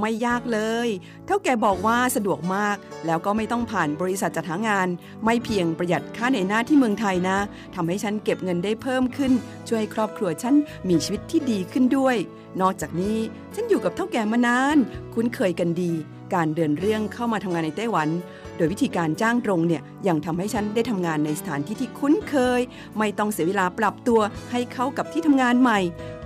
ไม่ยากเลย เท่าแก่บอกว่าสะดวกมาก แล้วก็ไม่ต้องผ่านบริษัทจัดหางาน ไม่เพียงประหยัดค่าในหน้าที่เมืองไทยนะทำให้ฉันเก็บเงินได้เพิ่มขึ้น ช่วยให้ครอบครัวฉันมีชีวิตที่ดีขึ้นด้วย นอกจากนี้ฉันอยู่กับเท่าแก่มานาน คุ้นเคยกันดี การเดินเรื่องเข้ามาทำงานในไต้หวัน โดยวิธีการจ้างตรงเนี่ยยังทำให้ฉันได้ทำงานในสถานที่ที่คุ้นเคย ไม่ต้องเสียเวลาปรับตัวให้เข้ากับที่ทำงานใหม่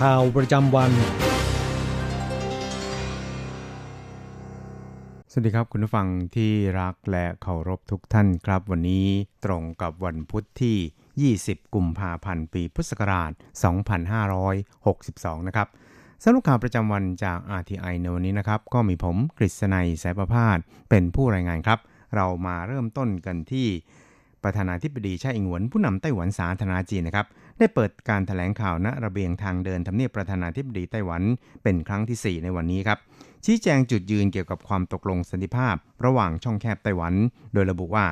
ข่าวประจำวัน สวัสดีครับคุณผู้ฟังที่รักและเคารพทุกท่านครับ วันนี้ตรงกับวันพุทธที่ 20 กุมภาพันธ์ปีพุทธศักราช 2562 นะครับสรุปข่าวประจำวันจาก RTI ในวันนี้นะครับ ก็มีผมกฤษณัยสายประพาสเป็นผู้รายงานครับ เรามาเริ่มต้นกันที่ประธานาธิบดีไช่อิงหวนผู้นำไต้หวันสาธารณจีนนะครับ ได้เปิดการถแถลงข่าวณระเบียงทางเดินทำเนียบประธานาธิบดีไต้หวันเป็นครั้งที่ 4 ในวันนี้ครับ ชี้แจงจุดยืนเกี่ยวกับความตกลงสันติภาพ ระหว่างช่องแคบไต้หวัน โดยระบุว่า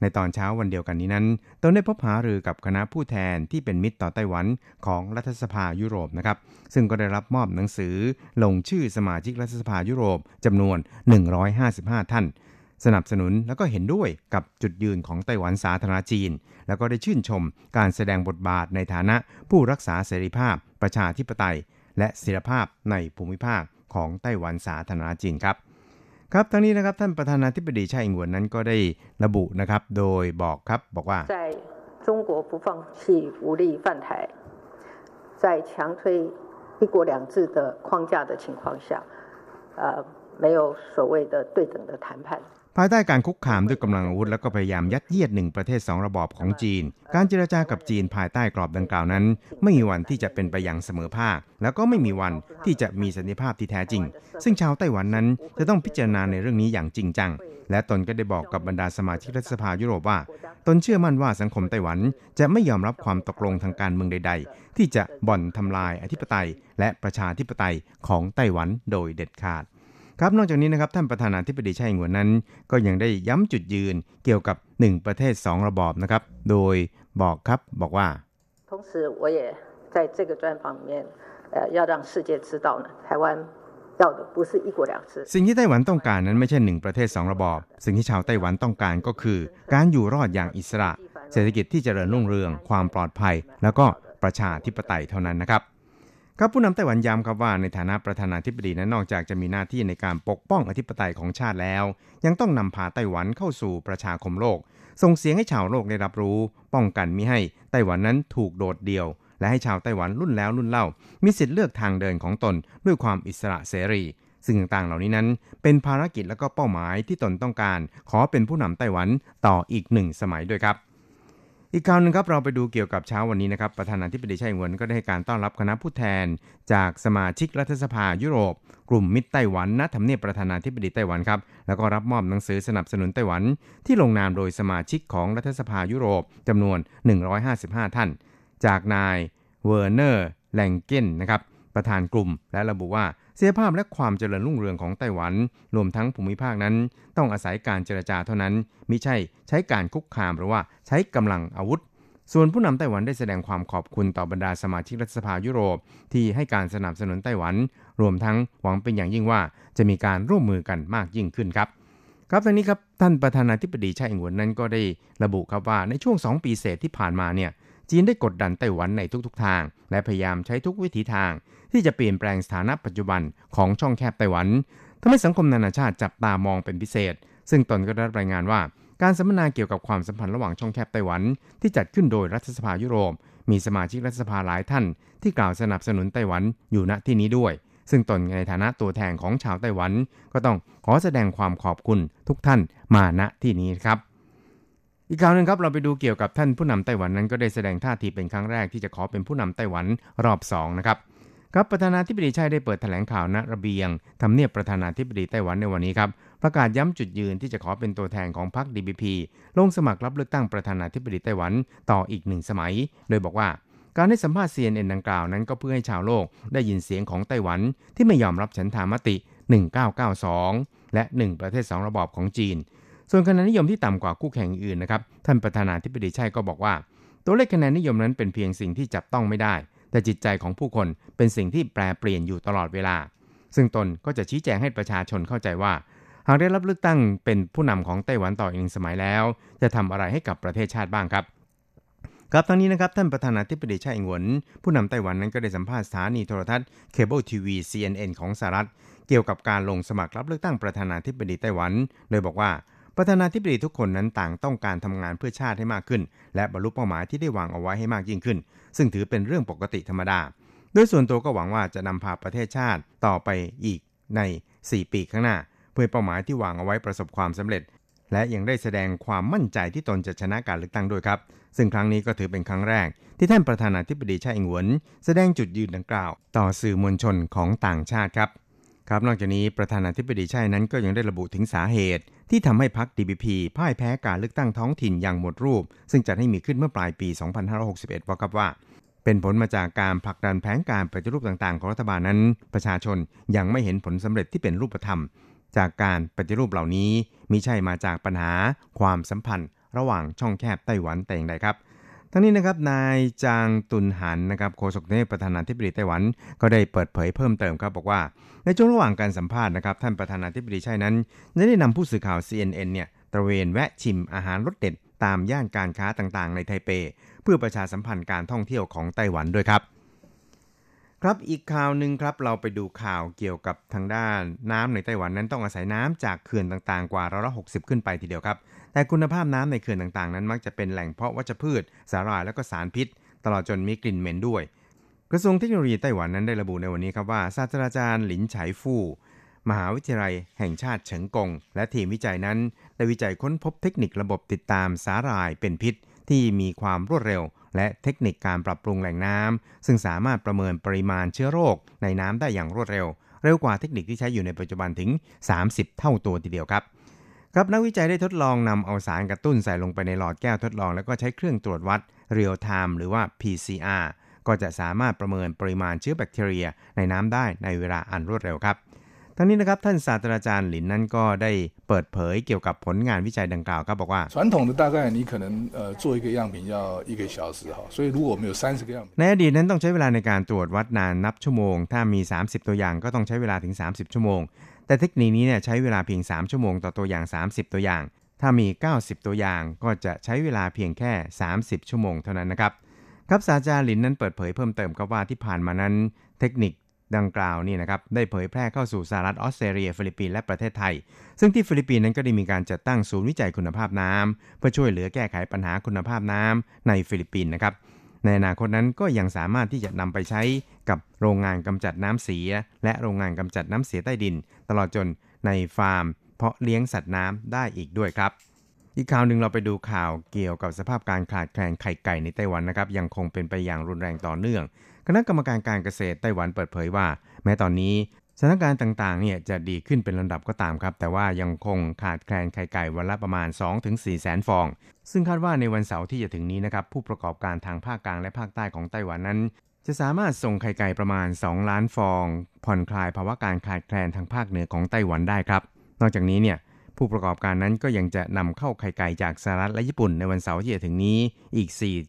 ในตอนเช้าวันเดียวกันนี้นั้นตนได้พบหารือกับคณะผู้แทนที่เป็นมิตรต่อไต้หวันของรัฐสภายุโรปนะครับ ซึ่งก็ได้รับมอบหนังสือลงชื่อสมาชิกรัฐสภายุโรปจำนวน 155 ท่าน สนับสนุนแล้วก็เห็นด้วยกับจุดยืนของไต้หวันสาธารณจีน แล้วก็ได้ชื่นชมการแสดงบทบาทในฐานะผู้รักษาเสรีภาพ ประชาธิปไตย และเสรีภาพในภูมิภาคของไต้หวันสาธารณจีนครับ ครับทั้งนี้นะครับท่านประธานาธิบดีไช่อิงหวนนั้นก็ได้ระบุนะครับ โดยบอกครับบอกว่า在中国不放弃武力犯台，在强推一国两制的框架的情况下，呃，没有所谓的对等的谈判。 ภายใต้การคุกคามด้วยกำลังอาวุธและก็พยายามยัดเยียดหนึ่งประเทศสองระบอบของจีน การเจรจากับจีนภายใต้กรอบดังกล่าวนั้น ไม่มีวันที่จะเป็นไปอย่างเสมอภาค แล้วก็ไม่มีวันที่จะมีสันติภาพที่แท้จริง ซึ่งชาวไต้หวันนั้นจะต้องพิจารณาในเรื่องนี้อย่างจริงจัง และตนก็ได้บอกกับบรรดาสมาชิกรัฐสภายุโรปว่า ตนเชื่อมั่นว่าสังคมไต้หวันจะไม่ยอมรับความตกลงทางการเมืองใด ๆ ที่จะบ่อนทำลายอธิปไตย และประชาธิปไตยของไต้หวันโดยเด็ดขาด ครับนอกจากนี้นะครับท่านประธานาธิบดีไช่อิงหวนนั้น ก็ยังได้ย้ำจุดยืนเกี่ยวกับ 1 ประเทศ 2 ระบอบนะครับ โดยบอกครับบอกว่า同时我也在这个专访里面呃要让世界知道呢台湾要的不是一国两制สิ่งที่ไต้หวันต้องการนั้นไม่ใช่หนึ่งประเทศสองระบอบ สิ่งที่ชาวไต้หวันต้องการก็คือ การอยู่รอดอย่างอิสระ เศรษฐกิจที่เจริญรุ่งเรือง ความปลอดภัย แล้วก็ประชาธิปไตยเท่านั้นนะครับ ครับผู้นำไต้หวันย้ำครับว่าในฐานะประธานาธิบดีนั้นนอกจากจะมีหน้าที่ในการปกป้องอธิปไตยของชาติแล้ว ยังต้องนำพาไต้หวันเข้าสู่ประชาคมโลก ส่งเสียงให้ชาวโลกได้รับรู้ ป้องกันมิให้ไต้หวันนั้นถูกโดดเดี่ยว และให้ชาวไต้หวันรุ่นแล้วรุ่นเล่า มีสิทธิ์เลือกทางเดินของตนด้วยความอิสระเสรี ซึ่งต่างๆเหล่านี้นั้น เป็นภารกิจและก็เป้าหมายที่ตนต้องการ ขอเป็นผู้นำไต้หวันต่ออีกหนึ่งสมัยด้วยครับ อีกข่าวหนึ่งครับเราไปดูเกี่ยวกับเช้าวันนี้นะครับประธานาธิบดีไช่อิงเหวินก็ได้ให้การต้อนรับคณะผู้แทน จากสมาชิกรัฐสภายุโรป กลุ่มมิตรไต้หวันณทำเนียบประธานาธิบดีไต้หวันครับแล้วก็รับมอบหนังสือสนับสนุนไต้หวัน ที่ลงนามโดยสมาชิกของรัฐสภายุโรปจำนวน 155 ท่าน จากนายเวอร์เนอร์แลงเกนนะครับประธานกลุ่มและระบุว่า เสรีภาพและความเจริญรุ่งเรืองของไต้หวันรวมทั้งภูมิภาคนั้น ต้องอาศัยการเจรจาเท่านั้นมิใช่ใช้การคุกคามหรือว่าใช้กำลังอาวุธ ส่วนผู้นำไต้หวันได้แสดงความขอบคุณต่อบรรดาสมาชิกรัฐสภายุโรป ที่ให้การสนับสนุนไต้หวัน รวมทั้งหวังเป็นอย่างยิ่งว่าจะมีการร่วมมือกันมากยิ่งขึ้นครับครับทางนี้ครับท่านประธานาธิบดีไช่อิงหวนนั้นก็ได้ระบุครับว่าในช่วง 2 ปีเศษที่ผ่านมาเนี่ยจีนได้กดดันไต้หวันในทุกๆทาง และพยายามใช้ทุกวิถีทาง ที่จะเปลี่ยนแปลงสถานะปัจจุบันของช่องแคบไต้หวันทำให้สังคมนานาชาติจับตามองเป็นพิเศษ ซึ่งตนก็ได้รายงานว่า การสัมมนาเกี่ยวกับความสัมพันธ์ระหว่างช่องแคบไต้หวัน ที่จัดขึ้นโดยรัฐสภายุโรป มีสมาชิกรัฐสภาหลายท่าน ที่กล่าวสนับสนุนไต้หวันอยู่ณที่นี้ด้วย ซึ่งตนในฐานะตัวแทนของชาวไต้หวัน ก็ต้องขอแสดงความขอบคุณทุกท่านมาณที่นี้ครับอีกข่าวหนึ่งครับเราไปดูเกี่ยวกับท่านผู้นำไต้หวันนั้นก็ได้แสดงท่าทีเป็นครั้งแรกที่จะขอเป็นผู้นำไต้หวันรอบ2นะครับ ครับประธานาธิบดีชัยได้เปิดแถลงข่าวณระเบียงทำเนียบประธานาธิบดีไต้หวันในวันนี้ครับ ประกาศย้ำจุดยืนที่จะขอเป็นตัวแทนของพรรค DPP ลงสมัครรับเลือกตั้งประธานาธิบดีไต้หวันต่ออีกหนึ่งสมัย โดยบอกว่าการให้สัมภาษณ์ CNN ดังกล่าวนั้นก็เพื่อให้ชาวโลกได้ยินเสียงของไต้หวันที่ไม่ยอมรับฉันทามติ 1992 และ 1 ประเทศ 2 ระบอบของจีน ส่วนคะแนนนิยมที่ต่ำกว่าคู่แข่งอื่นนะครับ ท่านประธานาธิบดีชัยก็บอกว่า ตัวเลขคะแนนนิยมนั้นเป็นเพียงสิ่งที่จับต้องไม่ได้ แต่จิตใจของผู้คนเป็นสิ่งที่แปรเปลี่ยนอยู่ตลอดเวลา ซึ่งตนก็จะชี้แจงให้ประชาชนเข้าใจว่า หากได้รับเลือกตั้งเป็นผู้นำของไต้หวันต่ออีกหนึ่งสมัยแล้ว จะทำอะไรให้กับประเทศชาติบ้างครับครับทั้งนี้นะครับท่านประธานาธิบดีช่อิงหวน ผู้นำไต้หวันนั้นก็ได้สัมภาษณ์สถานีโทรทัศน์เคเบิลทีวี CNN ของสหรัฐ เกี่ยวกับการลงสมัครรับเลือกตั้งประธานาธิบดีไต้หวัน โดยบอกว่าประธานาธิบดีทุกคนนั้นต่างต้องการทำงานเพื่อชาติให้มากขึ้น และบรรลุเป้าหมายที่ได้วางเอาไว้ให้มากยิ่งขึ้น ซึ่งถือเป็นเรื่องปกติธรรมดา โดยส่วนตัวก็หวังว่าจะนำพาประเทศชาติต่อไปอีกใน 4 ปีข้างหน้า เพื่อเป้าหมายที่วางเอาไว้ประสบความสำเร็จ และยังได้แสดงความมั่นใจที่ตนจะชนะการเลือกตั้งด้วยครับ ซึ่งครั้งนี้ก็ถือเป็นครั้งแรก ที่ท่านประธานาธิบดีไช่อิงหวน แสดงจุดยืนดังกล่าว ต่อสื่อมวลชนของต่างชาติครับครับนอกจากนี้ประธานาธิบดีไช่นั้นก็ยังได้ระบุถึงสาเหตุ ที่ทำให้พรรค DPP พ่ายแพ้การเลือกตั้งท้องถิ่นอย่างหมดรูป ซึ่งจัดให้มีขึ้นเมื่อปลายปี 2561ว่ากับว่า เป็นผลมาจากการผลักดันแผนการปฏิรูปต่างๆ ของรัฐบาลนั้น ประชาชนยังไม่เห็นผลสำเร็จที่เป็นรูปธรรม จากการปฏิรูปเหล่านี้มิใช่มาจากปัญหา ความสัมพันธ์ ระหว่างช่องแคบไต้หวันแต่อย่างใดครับ ทั้งนี้นะครับนายจางตุนหันนะครับโฆษกเนประธานาธิบดีไต้หวัน ก็ได้เปิดเผยเพิ่มเติมครับบอกว่า ในช่วงระหว่างการสัมภาษณ์นะครับท่านประธานาธิบดีใช่นั้นได้นำผู้สื่อข่าว CNN เนี่ยตระเวนแวะชิมอาหารรสเด็ดตามย่านการค้าต่างๆ ในไทเป เพื่อประชาสัมพันธ์การท่องเที่ยวของไต้หวันด้วยครับ ครับอีกข่าวหนึ่งครับเราไปดูข่าวเกี่ยวกับทางด้านน้ำในไต้หวันนั้นต้องอาศัยน้ำจากเขื่อนต่างๆ กว่าร้อยละหกขึ้นไปทีเดียวครับ แต่คุณภาพน้ำในเขื่อนต่างๆ นั้นมักจะเป็นแหล่งเพาะวัชพืช สาหร่ายและก็สารพิษ ตลอดจนมีกลิ่นเหม็นด้วย กระทรวงเทคโนโลยีไต้หวันนั้นได้ระบุในวันนี้ครับว่าศาสตราจารย์หลินไฉฟู่มหาวิทยาลัยแห่งชาติเฉิงกง และทีมวิจัยนั้นได้วิจัยค้นพบเทคนิคระบบติดตามสาหร่ายเป็นพิษที่มีความรวดเร็ว และเทคนิคการปรับปรุงแหล่งน้ำซึ่งสามารถประเมินปริมาณเชื้อโรคในน้ำได้อย่างรวดเร็ว เร็วกว่าเทคนิคที่ใช้อยู่ในปัจจุบันถึง 30 เท่าตัวทีเดียวครับครับนักวิจัยได้ทดลองนำเอาสารกระตุ้นใส่ลงไปในหลอดแก้วทดลอง แล้วก็ใช้เครื่องตรวจวัดเรียลไทม์หรือว่า PCR ก็จะสามารถประเมินปริมาณเชื้อแบคทีเรียในน้ำได้ในเวลาอันรวดเร็วครับ ทั้งนี้นะครับท่านศาสตราจารย์หลินนั้นก็ได้เปิดเผยเกี่ยวกับผลงานวิจัยดังกล่าวก็บอกว่าในอดีตนั้นต้องใช้เวลาในการตรวจวัดนานนับชั่วโมง ถ้ามี 30 ตัวอย่างก็ต้องใช้เวลาถึง 30 ชั่วโมง แต่เทคนิคนี้เนี่ยใช้เวลาเพียง 3 ชั่วโมงต่อตัวอย่าง 30 ตัวอย่าง ถ้ามี 90 ตัวอย่างก็จะใช้เวลาเพียงแค่ 30 ชั่วโมงเท่านั้นนะครับครับศาสตราจารย์หลินนั้นเปิดเผยเพิ่มเติมก็ว่าที่ผ่านมานั้น เทคนิค ดังกล่าวนี่นะครับได้เผยแพร่เข้าสู่สหรัฐออสเตรเลียฟิลิปปินส์และประเทศไทย ซึ่งที่ฟิลิปปินส์นั้นก็ได้มีการจัดตั้งศูนย์วิจัยคุณภาพน้ำเพื่อช่วยเหลือแก้ไขปัญหาคุณภาพน้ำในฟิลิปปินส์นะครับในอนาคตนั้นก็ยังสามารถที่จะนำไปใช้กับโรงงานกำจัดน้ำเสีย และโรงงานกำจัดน้ำเสียใต้ดิน ตลอดจนในฟาร์ม เพาะเลี้ยงสัตว์น้ำได้อีกด้วยครับอีกข่าวหนึ่งเราไปดูข่าวเกี่ยวกับสภาพการขาดแคลนไข่ไก่ในไต้หวันนะครับยังคงเป็นไปอย่างรุนแรงต่อเนื่อง คณะกรรมการการเกษตรไต้หวันเปิดเผยว่า แม้ตอนนี้สถานการณ์ต่างๆเนี่ยจะดีขึ้นเป็นลำดับก็ตามครับ แต่ว่ายังคงขาดแคลนไข่ไก่วันละประมาณ 2-4 แสนฟอง ซึ่งคาดว่าในวันเสาร์ที่จะถึงนี้นะครับ ผู้ประกอบการทางภาคกลางและภาคใต้ของไต้หวันนั้น จะสามารถส่งไข่ไก่ประมาณ 2 ล้านฟอง ผ่อนคลายภาวะการขาดแคลนทางภาคเหนือของไต้หวันได้ครับ นอกจากนี้เนี่ยผู้ประกอบการนั้นก็ยังจะนำเข้าไข่ไก่จากสหรัฐและญี่ปุ่นในวันเสาร์ที่จะถึงนี้อีก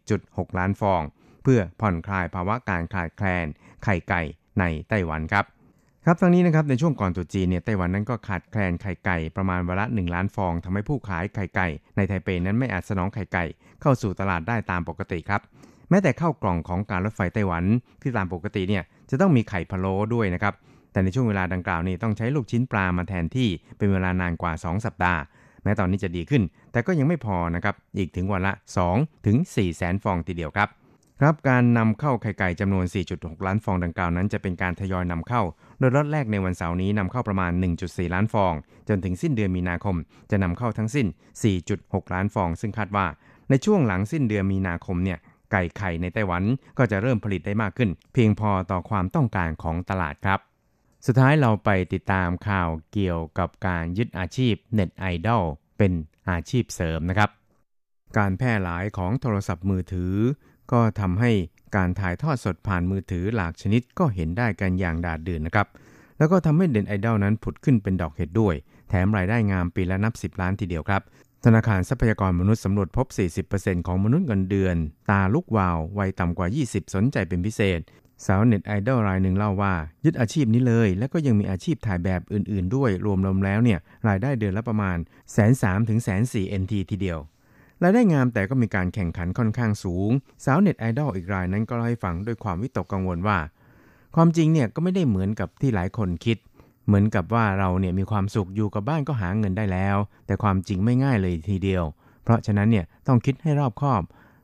4.6 ล้านฟอง เพื่อผ่อนคลายภาวะการขาดแคลนไข่ไก่ในไต้หวันครับครับทั้งนี้นะครับในช่วงก่อนตุจีนเนี่ยไต้หวันนั้นก็ขาดแคลนไข่ไก่ประมาณวันละ 1 ล้านฟองทำให้ผู้ขายไข่ไก่ในไทเปนั้นไม่อาจสนองไข่ไก่เข้าสู่ตลาดได้ตามปกติครับแม้แต่เข้ากล่องของการรถไฟไต้หวันที่ตามปกติเนี่ยจะต้องมีไข่พะโล้ด้วยนะครับแต่ในช่วงเวลาดังกล่าวนี้ต้องใช้ลูกชิ้นปลามาแทนที่เป็นเวลานานกว่า 2 สัปดาห์ แม้ตอนนี้จะดีขึ้น แต่ก็ยังไม่พอนะครับอีกถึงวันละ 2 ถึง4แสนฟองทีเดียวครับ ครับการนำเข้าไข่ไก่จำนวน 4.6 ล้านฟองดังกล่าวนั้นจะเป็นการทยอยนำเข้า โดยล็อตแรกในวันเสาร์นี้นำเข้าประมาณ 1.4 ล้านฟอง จนถึงสิ้นเดือนมีนาคม จะนำเข้าทั้งสิ้น 4.6 ล้านฟอง ซึ่งคาดว่า ในช่วงหลังสิ้นเดือนมีนาคมเนี่ยไก่ไข่ในไต้หวันก็จะเริ่มผลิตได้มากขึ้น เพียงพอต่อความต้องการของตลาดครับ สุดท้ายเราไปติดตามข่าวเกี่ยวกับการยึดอาชีพเน็ตไอดอลเป็นอาชีพเสริมนะครับ การแพร่หลายของโทรศัพท์มือถือ ก็ทำให้การถ่ายทอดสดผ่านมือถือหลากชนิดก็เห็นได้กันอย่างดาดเดื่นนะครับ แล้วก็ทำให้เด่นไอดอลนั้นผุดขึ้นเป็นดอกเห็ดด้วย แถมรายได้งามปีละนับ 10 ล้านทีเดียวครับ ธนาคารทรัพยากรมนุษย์สำรวจพบ 40%ของมนุษย์เงินเดือน ตาลุกวาววัยต่ำกว่า 20 สนใจเป็นพิเศษ สาวเน็ตไอดอลรายหนึ่งเล่าว่า ยึดอาชีพนี้เลย แล้วก็ยังมีอาชีพถ่ายแบบอื่น ๆ ด้วยรวมรวมแล้วเนี่ยรายได้เดือนละประมาณแสนสามถึงแสนสี่เอ็นทีทีเดียว รายได้งามแต่ก็มีการแข่งขันค่อนข้างสูง สาวเน็ตไอดอลอีกรายนั้นก็เล่าให้ฟังด้วยความวิตกกังวลว่า ความจริงเนี่ยก็ไม่ได้เหมือนกับที่หลายคนคิด เหมือนกับว่าเราเนี่ยมีความสุขอยู่กับบ้านก็หาเงินได้แล้ว แต่ความจริงไม่ง่ายเลยทีเดียว เพราะฉะนั้นเนี่ยต้องคิดให้รอบคอบ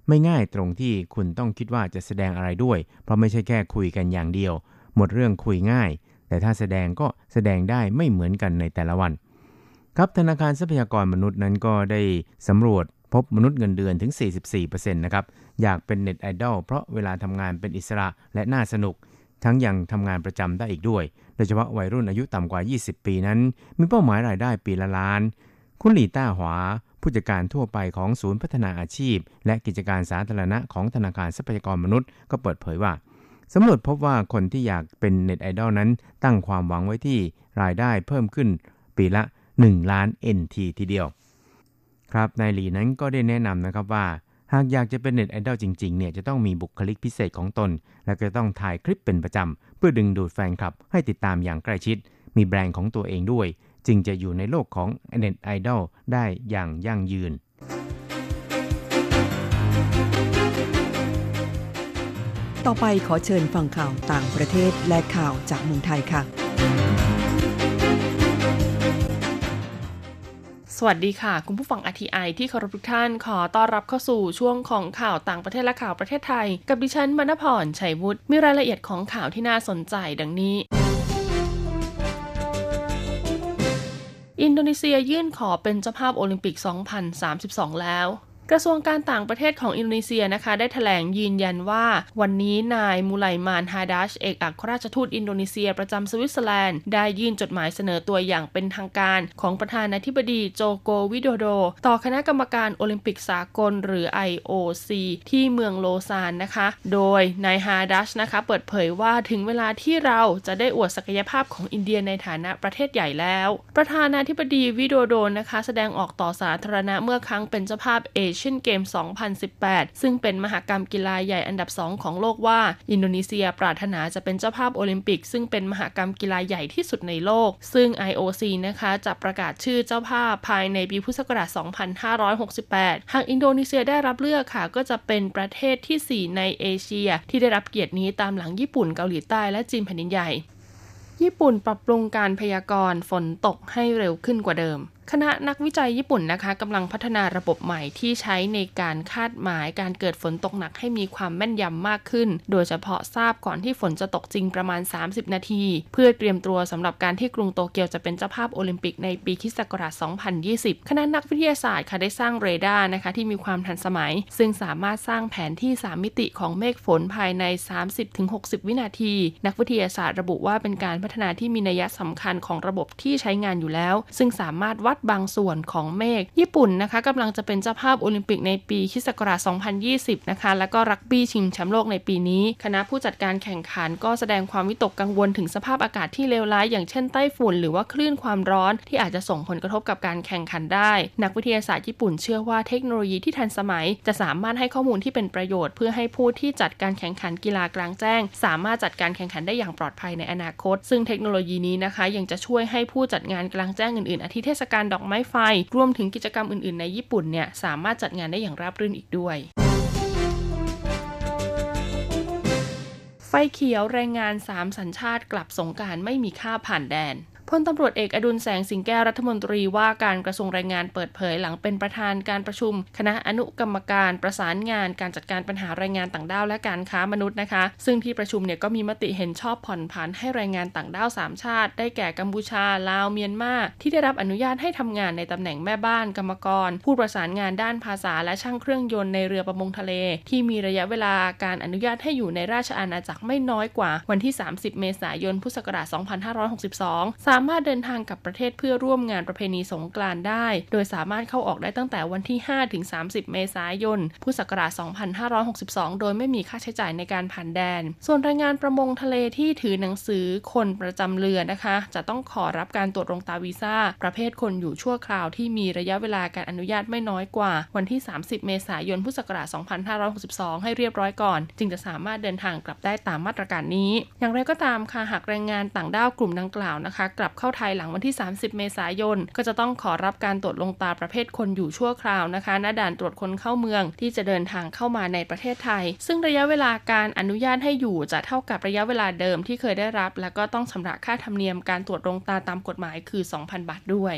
ไม่ง่ายตรงที่คุณต้องคิดว่าจะแสดงอะไรด้วย เพราะไม่ใช่แค่คุยกันอย่างเดียว หมดเรื่องคุยง่าย แต่ถ้าแสดงก็แสดงได้ไม่เหมือนกันในแต่ละวันครับธนาคารทรัพยากรมนุษย์นั้นก็ได้สำรวจ พบมนุษย์เงินเดือนถึง 44%นะครับ อยากเป็นเน็ตไอดอลเพราะเวลาทำงานเป็นอิสระและน่าสนุก ทั้งยังทำงานประจำได้อีกด้วย โดยเฉพาะวัยรุ่นอายุต่ำกว่า 20 ปีนั้น มีเป้าหมายรายได้ปีละล้าน คุณหลีต้าหวา ผู้จัดการทั่วไปของศูนย์พัฒนาอาชีพ และกิจการสาธารณะของธนาคารทรัพยากรมนุษย์ก็เปิดเผยว่าสำรวจพบว่าคนที่อยากเป็นเน็ตไอดอลนั้น ตั้งความหวังไว้ที่รายได้เพิ่มขึ้น ปีละ 1 ล้าน NT ทีเดียว ครับนายหลีนั้นก็ได้แนะนำนะครับว่า หากอยากจะเป็นเน็ตไอดอลจริงๆเนี่ยจะต้องมีบุคลิกพิเศษของตน และก็ต้องถ่ายคลิปเป็นประจำเพื่อดึงดูดแฟนคลับ ให้ติดตามอย่างใกล้ชิด มีแบรนด์ของตัวเองด้วย จึงจะอยู่ในโลกของเน็ตไอดอลได้อย่างยั่งยืนต่อไปขอเชิญฟังข่าวต่างประเทศและข่าวจากเมืองไทยค่ะ สวัสดีค่ะ คุณผู้ฟัง RTI ที่เคารพทุกท่านขอต้อนรับเข้าสู่ช่วงของข่าวต่างประเทศและข่าวประเทศไทย กับดิฉันมณพรชัยวุฒิมีรายละเอียดของข่าวที่น่าสนใจดังนี้อินโดนีเซียยื่นขอเป็นเจ้าภาพโอลิมปิก 2032 แล้ว กระทรวงการต่างประเทศของอินโดนีเซียนะคะ ได้แถลงยืนยันว่า วันนี้นายมูไลมานฮาดัชเอกอัครราชทูตอินโดนีเซียประจำสวิตเซอร์แลนด์ ได้ยื่นจดหมายเสนอตัวอย่างเป็นทางการ ของประธานาธิบดีโจโกวิโดโด ต่อคณะกรรมการโอลิมปิกสากลหรือ IOC ที่เมืองโลซานนะคะ โดยนายฮาดัชนะคะ เปิดเผยว่าถึงเวลาที่เราจะได้อวดศักยภาพของอินเดียในฐานะประเทศใหญ่แล้ว ประธานาธิบดีวิโดโดนะคะ แสดงออกต่อสาธารณะเมื่อครั้งเป็นเจ้าภาพเอเชียนเกม2018 ซึ่งเป็นมหกรรมกีฬาใหญ่อันดับ 2 ของโลกว่า อินโดนีเซียปรารถนาจะเป็นเจ้าภาพโอลิมปิก ซึ่งเป็นมหกรรมกีฬาใหญ่ที่สุดในโลก ซึ่ง IOC นะคะจะประกาศชื่อเจ้าภาพภายในปีพุทธศักราช 2568 หากอินโดนีเซียได้รับเลือกค่ะ ก็จะเป็นประเทศที่ 4 ในเอเชีย ที่ได้รับเกียรตินี้ตามหลังญี่ปุ่นเกาหลีใต้และจีนแผ่นดินใหญ่ ญี่ปุ่นปรับปรุงการพยากรณ์ฝนตกให้เร็วขึ้นกว่าเดิม คณะนักวิจัยญี่ปุ่นนะคะกำลังพัฒนาระบบใหม่ที่ใช้ในการคาดหมายการเกิดฝนตกหนักให้มีความแม่นยำมากขึ้น โดยเฉพาะทราบก่อนที่ฝนจะตกจริงประมาณ 30 นาที เพื่อเตรียมตัวสำหรับการที่กรุงโตเกียวจะเป็นเจ้าภาพโอลิมปิกในปีคศ2020 คณะนักวิทยาศาสตร์ค่ะได้สร้างเรดาร์นะคะที่มีความทันสมัย ซึ่งสามารถสร้างแผนที่ 3 มิติของเมฆฝนภายใน 30-60 วินาที นักวิทยาศาสตร์ระบุว่าเป็นการพัฒนาที่มีนัยสำคัญของระบบที่ใช้งานอยู่แล้ว ซึ่งสามารถวัดบางส่วนของของเมฆญี่ปุ่นนะคะกำลังจะเป็นเจ้าภาพโอลิมปิกในปีคศ2020 นะคะ แล้วก็รักบี้ชิงแชมป์โลกในปีนี้ คณะผู้จัดการแข่งขันก็แสดงความวิตกกังวลถึงสภาพอากาศที่เลวร้ายอย่างเช่นไต้ฝุ่นหรือว่าคลื่นความร้อนที่อาจจะส่งผลกระทบกับการแข่งขันได้ นักวิทยาศาสตร์ญี่ปุ่นเชื่อว่าเทคโนโลยีที่ทันสมัย จะสามารถให้ข้อมูลที่เป็นประโยชน์ เพื่อให้ผู้ที่จัดการแข่งขันกีฬากลางแจ้ง สามารถจัดการแข่งขันได้อย่างปลอดภัยในอนาคต ซึ่งเทคโนโลยีนี้นะคะ ยังจะช่วยให้ผู้จัดงานกลางแจ้งอื่นๆอาทิเทศกาลดอกไม้ไฟ รวมถึงกิจกรรมอื่นๆ ในญี่ปุ่นเนี่ยสามารถจัดงานได้อย่างราบรื่นอีกด้วยไฟเขียวแรงงาน 3 สัญชาติกลับสงการไม่มีค่าผ่านแดน พลตำรวจเอกอดุลแสงสิงแก้วรัฐมนตรีว่าการกระทรวงแรงงานเปิดเผยหลังเป็นประธานการประชุม คณะอนุกรรมการประสานงานการจัดการปัญหาแรงงานต่างด้าวและการค้ามนุษย์นะคะ ซึ่งที่ประชุมเนี่ยก็มีมติเห็นชอบผ่อนผันให้แรงงานต่างด้าว 3 ชาติ ได้แก่กัมพูชา ลาว เมียนมา ที่ได้รับอนุญาตให้ทำงานในตำแหน่งแม่บ้านกรรมกร ผู้ประสานงานด้านภาษาและช่างเครื่องยนต์ในเรือประมงทะเล ที่มีระยะเวลาการอนุญาตให้อยู่ในราชอาณาจักรไม่น้อยกว่า วันที่ 30 เมษายน พุทธศักราช 2562สามารถเดินทางกับประเทศเพื่อร่วมงานประเพณีสงกรานต์ได้ โดยสามารถเข้าออกได้ตั้งแต่วันที่ 5 ถึง 30 เมษายน พุทธศักราช 2562 โดยไม่มีค่าใช้จ่ายในการผ่านแดน ส่วนแรงงานประมงทะเลที่ถือหนังสือคนประจำเรือนะคะ จะต้องขอรับการตรวจลงตาวีซ่า ประเภทคนอยู่ชั่วคราวที่มีระยะเวลาการอนุญาตไม่น้อยกว่า วันที่ 30 เมษายน พุทธศักราช 2562 ให้เรียบร้อยก่อน จึงจะสามารถเดินทางกลับได้ตามมาตรการนี้ อย่างไรก็ตามค่ะหากแรงงานต่างด้าวกลุ่มดังกล่าวนะคะกลับเข้าไทยหลังวันที่ 30 เมษายน ก็จะต้องขอรับการตรวจลงตาประเภทคนอยู่ชั่วคราวนะคะณด่านตรวจคนเข้าเมืองที่จะเดินทางเข้ามาในประเทศไทย ซึ่งระยะเวลาการอนุญาตให้อยู่จะเท่ากับระยะเวลาเดิมที่เคยได้รับ แล้วก็ต้องชำระค่าธรรมเนียมการตรวจลงตาตามกฎหมายคือ 2,000 บาทด้วย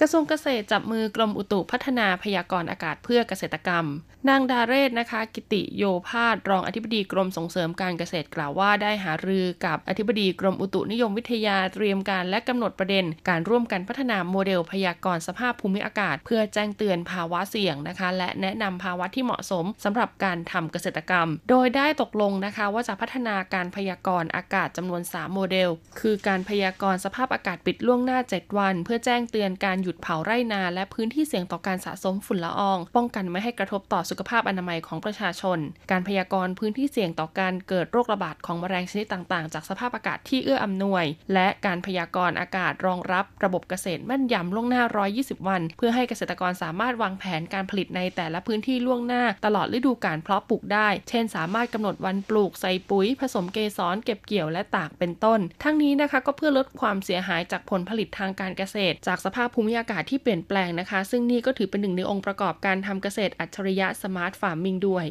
กระทรวงเกษตรจับมือกรมอุตุพัฒนาพยากรณ์อากาศเพื่อเกษตรกรรม นางดาเรศนะคะ กิติโยภาสรองอธิบดีกรมส่งเสริมการเกษตรกล่าวว่าได้หารือกับอธิบดีกรมอุตุนิยมวิทยาเตรียมการและกำหนดประเด็น การร่วมกันพัฒนาโมเดลพยากรณ์สภาพภูมิอากาศ เพื่อแจ้งเตือนภาวะเสี่ยงนะคะ และแนะนำภาวะที่เหมาะสมสำหรับการทำเกษตรกรรม โดยได้ตกลงนะคะว่าจะพัฒนาการพยากรณ์อากาศจำนวน 3 โมเดล คือการพยากรณ์สภาพอากาศปิดล่วงหน้า 7 วัน เพื่อแจ้งเตือนการหยุดเผาไร่นา และพื้นที่เสี่ยงต่อการสะสมฝุ่นละออง ป้องกันไม่ให้กระทบต่อสุขภาพอนามัยของประชาชน การพยากรณ์พื้นที่เสี่ยงต่อการเกิดโรคระบาดของแมลงชนิดต่างๆ จากสภาพอากาศที่เอื้ออำนวย และการพยากรณ์อากาศรองรับระบบเกษตรแม่นยำล่วงหน้า 120 วัน เพื่อให้เกษตรกรสามารถวางแผนการผลิตในแต่ละพื้นที่ล่วงหน้า ตลอดฤดูกาลเพาะปลูกได้ เช่น สามารถกำหนดวันปลูกใส่ปุ๋ย ผสมเกสรเก็บเกี่ยวและตากเป็นต้น ทั้งนี้นะคะก็เพื่อลดความเสียหายจากผลผลิตทางการเกษตร จากสภาพภูมิอากาศที่เปลี่ยนแปลงนะคะ ซึ่งนี่ก็ถือเป็นหนึ่งในองค์ประกอบการทำเกษตรอัจฉริยะ smart farming ด้วย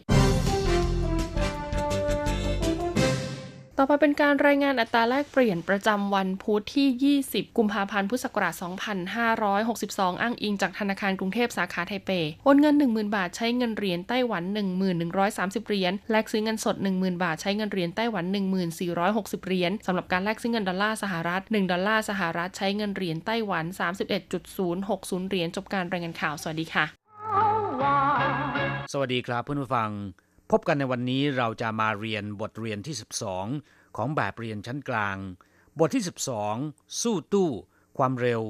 ต่อไปเป็นการรายงานอัตราแลกเปลี่ยนประจำวันพุธที่ 20 กุมภาพันธ์ พุทธศักราช 2562 อ้างอิงจากธนาคารกรุงเทพสาขาไทเป โอนเงิน 10,000 บาทใช้เงินเหรียญไต้หวัน 1130 เหรียญ แลกซื้อเงินสด 10,000 บาทใช้เงินเหรียญไต้หวัน 1460 เหรียญ สำหรับการแลกซื้อเงินดอลลาร์สหรัฐ 1 ดอลลาร์สหรัฐใช้เงินเหรียญไต้หวัน 31.060 เหรียญ จบการรายงานข่าว สวัสดีค่ะ สวัสดีครับเพื่อนผู้ฟังพบกันในวันนี้เราจะมาเรียนบทเรียนที่ 12 ของแบบเรียนชั้นกลาง บทที่ 12 สู้ตู้ ความเร็ว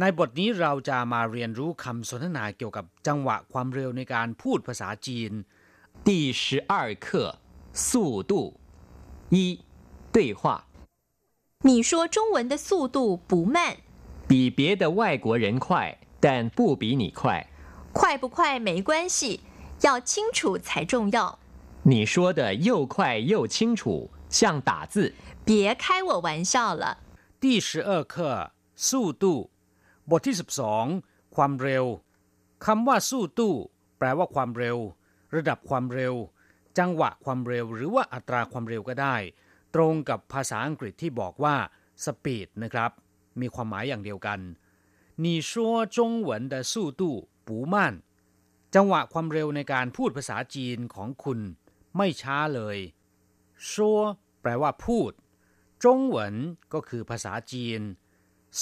ในบทนี้เราจะมาเรียนรู้คำสนทนาเกี่ยวกับจังหวะความเร็วในการพูดภาษาจีน第十二课速度一对话你说中文的速度不慢比别的外国人快但不比你快快不快没关系 要清楚才重要。你说的又快又清楚，像打字。别开我玩笑了。第十二课速度บทที่สิบสองความเร็วคำว่าสู้ตู้แปลว่าความเร็ว ระดับความเร็ว จังหวะความเร็วหรือว่าอัตราความเร็วก็ได้ ตรงกับภาษาอังกฤษที่บอกว่าสปีดนะครับ มีความหมายอย่างเดียวกัน你说中文的速度不慢 จังหวะความเร็วในการพูดภาษาจีนของคุณไม่ช้าเลยชัวแปลว่าพูด จงเหวินก็คือภาษาจีน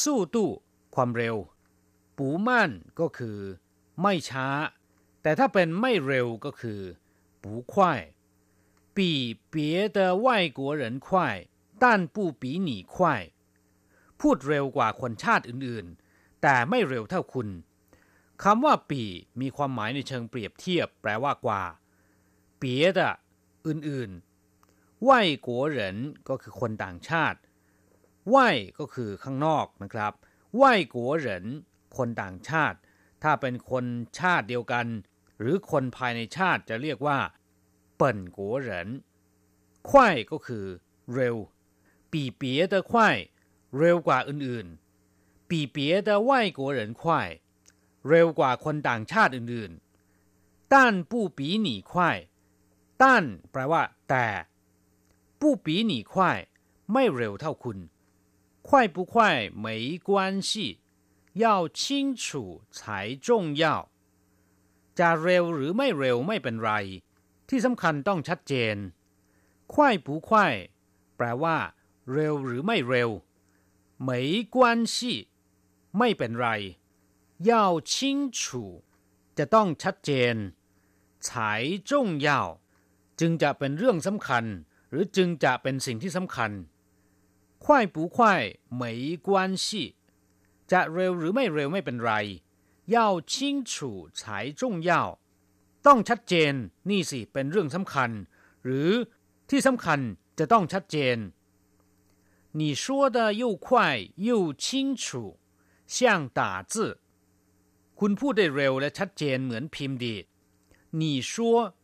สู้ตู้ความเร็ว ปูมั่นก็คือ ไม่ช้า แต่ถ้าเป็นไม่เร็วก็คือ不快比别的外国人快但不比你快พูดเร็วกว่าคนชาติอื่นๆ แต่ไม่เร็วเท่าคุณ คำว่าปีมีความหมายในเชิงเปรียบเทียบแปลว่ากว่า เปียดะอื่นๆไหวกัวเหรินก็คือคนต่างชาติไหวก็คือข้างนอกนะครับไหวกัวเหรินคนต่างชาติ ถ้าเป็นคนชาติเดียวกัน หรือคนภายในชาติจะเรียกว่า เปิ่นกัวเหรินควายก็คือเร็ว ปีเปียเตอควายเร็วกว่าอื่นๆ ปีเปียเตอไหวกัวเหรินควาย กว่าคนต่างชาติอื่นๆ但不比你快但แปลว่า แต่不比你快ไม่เร็วเท่าคุณ快不快没关系要清楚才重要จะเร็วหรือไม่เร็วไม่เป็นไร ที่สำคัญต้องชัดเจน快不快แปลว่า เร็วหรือไม่เร็ว没关系ไม่เป็นไร 要清楚จะต้องชัดเจน才重要จึงจะเป็นเรื่องสำคัญ หรือจึงจะเป็นสิ่งที่สำคัญ快不快没关系จะเร็วหรือไม่เร็วไม่เป็นไร要清楚才重要ต้องชัดเจนนี่สิเป็นเรื่องสำคัญ หรือที่สำคัญจะต้องชัดเจน你说的又快又清楚像打字 คุณพูดได้เร็วและชัดเจนเหมือนพิมพ์ดีด你说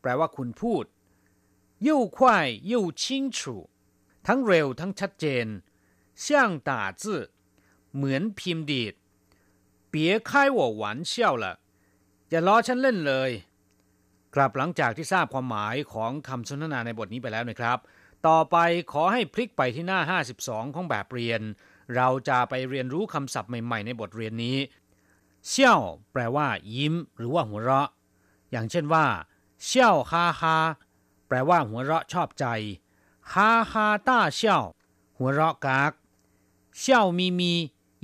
แปลว่าคุณพูด又快又清楚ทั้งเร็วทั้งชัดเจน像打字เหมือนพิมพ์ดีด别开我玩笑了อย่าล้อฉันเล่นเลย กลับหลังจากที่ทราบความหมายของคำสนทนาในบทนี้ไปแล้วนะครับ ต่อไปขอให้พลิกไปที่หน้า 52 ของแบบเรียน เราจะไปเรียนรู้คำศัพท์ใหม่ๆ ในบทเรียนนี้ เซี่ยวแปลว่า ยิ้ม หรือว่าหัวเราะ อย่างเช่นว่าเช่าฮาฮาแปลว่าหัวเราะชอบใจฮาฮาต้าเช่าหัวเราะกากเช่ามีมี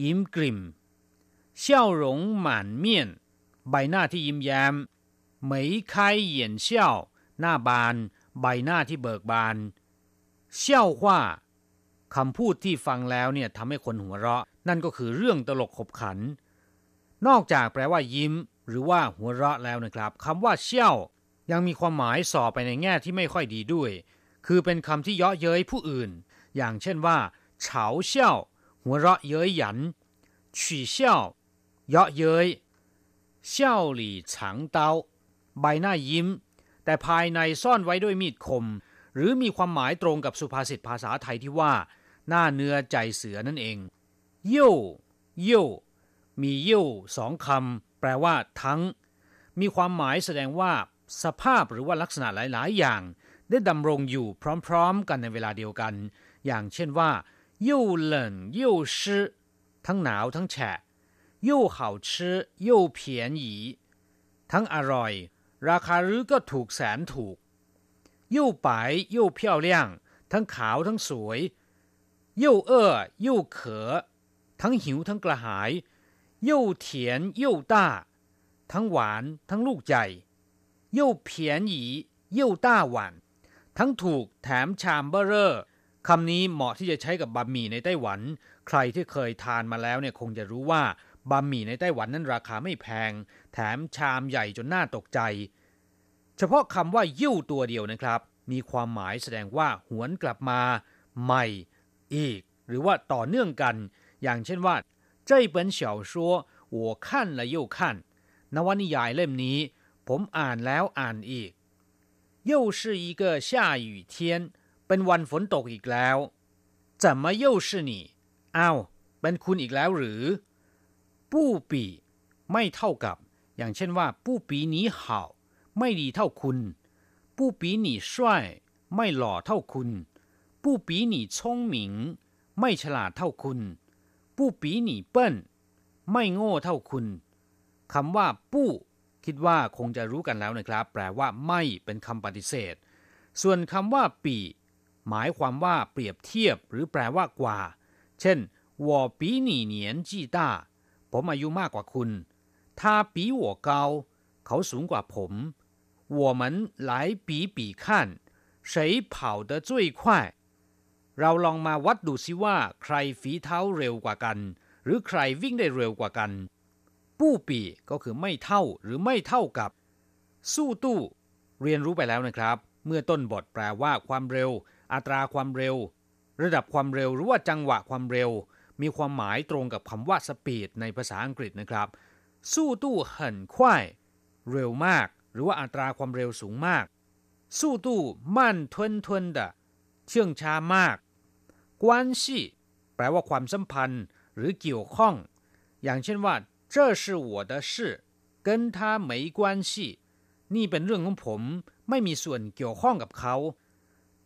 ยิ้มกลิ่มเช่าหลงหมานเมียน ใบหน้าที่ยิ้มแย้มเหมยคายเหยียนเช่าหน้าบาน ใบหน้าที่เบิกบานเช่าว่าคำพูดที่ฟังแล้วเนี่ยทำให้คนหัวเราะ นั่นก็คือเรื่องตลกขบขัน นอกจากแปลว่ายิ้ม หรือว่าหัวเราะแล้วนะครับคำว่าเช่ายังมีความหมายสอบไปในแง่ที่ไม่ค่อยดีด้วย คือเป็นคำที่เยาะเย้ยผู้อื่น อย่างเช่นว่าเฉาเช่าหัวเราะเย้ยหยันฉี่เช่าเยาะเย้ยเช่าหลี่ฉางเตาใบหน้ายิ้ม แต่ภายในซ่อนไว้ด้วยมีดคม หรือมีความหมายตรงกับสุภาษิตภาษาไทยที่ว่า หน้าเนื้อใจเสือนั่นเอง เย่เย่ มีเย่สองคำแปลว่า ทั้ง มีความหมายแสดงว่า สภาพหรือว่าลักษณะหลาย ๆ อย่าง ได้ดำรงอยู่พร้อม ๆ กันในเวลาเดียวกัน อย่างเช่นว่า又冷又湿ทั้งหนาวทั้งแฉะ又好吃又便宜ทั้งอร่อย ราคาหรือก็ถูกแสนถูก又白又漂亮ทั้งขาวทั้งสวย又饿又渴ทั้งหิวทั้งกระหาย 又甜又大ทั้งหวานทั้งลูกใหญ่又便宜又大碗ทั้งถูกแถมชามเบอร์เรอร์คำนี้เหมาะที่จะใช้กับบะหมี่ในไต้หวัน ใครที่เคยทานมาแล้วเนี่ยคงจะรู้ว่าบะหมี่ในไต้หวันนั้นราคาไม่แพง แถมชามใหญ่จนน่าตกใจ เฉพาะคำว่ายิ่วตัวเดียวนะครับ มีความหมายแสดงว่าหวนกลับมา ใหม่ อีก หรือว่าต่อเนื่องกัน อย่างเช่นว่า 这本小说我看了又看นวนิยายเล่มนี้ ผมอ่านแล้วอ่านอีก又是一个下雨天เป็นวันฝนตกอีกแล้ว怎么又是你อ้าวเป็นคุณอีกแล้วหรือปู้ปีไม่เท่ากับ อย่างเช่นว่าปู้ปีนี้好ไม่ดีเท่าคุณปู้ปี你帅ไม่หล่อเท่าคุณปู้ปี你聪明ไม่ฉลาดเท่าคุณ ปู้ปี你笨ไม่โง่เท่าคุณคำว่าปู้คิดว่าคงจะรู้กันแล้วนะครับ แปลว่าไม่เป็นคำปฏิเสธ ส่วนคำว่าปีหมายความว่าเปรียบเทียบหรือแปลว่ากว่า เช่น我比你年纪大ผมอายุมากกว่าคุณ他比我高เขาสูงกว่าผม我们来比比看谁跑得最快 เราลองมาวัดดูซิว่าใครฝีเท้าเร็วกว่ากัน หรือใครวิ่งได้เร็วกว่ากัน ปู้ปีก็คือไม่เท่าหรือไม่เท่ากับ สู้ตู้ เรียนรู้ไปแล้วนะครับ เมื่อต้นบทแปลว่าความเร็ว อัตราความเร็ว ระดับความเร็วหรือว่าจังหวะความเร็ว มีความหมายตรงกับคำว่าสปีดในภาษาอังกฤษนะครับ สู้ตู้เหินควายเร็วมาก หรือว่าอัตราความเร็วสูงมาก สู้ตู้มั่นทวนทวนดเชื่องช้ามาก กวนซีแปลว่าความสัมพันธ์ หรือเกี่ยวข้อง อย่างเช่นว่า这是我的事跟他没关系นี่เป็นเรื่องของผมไม่มีส่วนเกี่ยวข้องกับเขา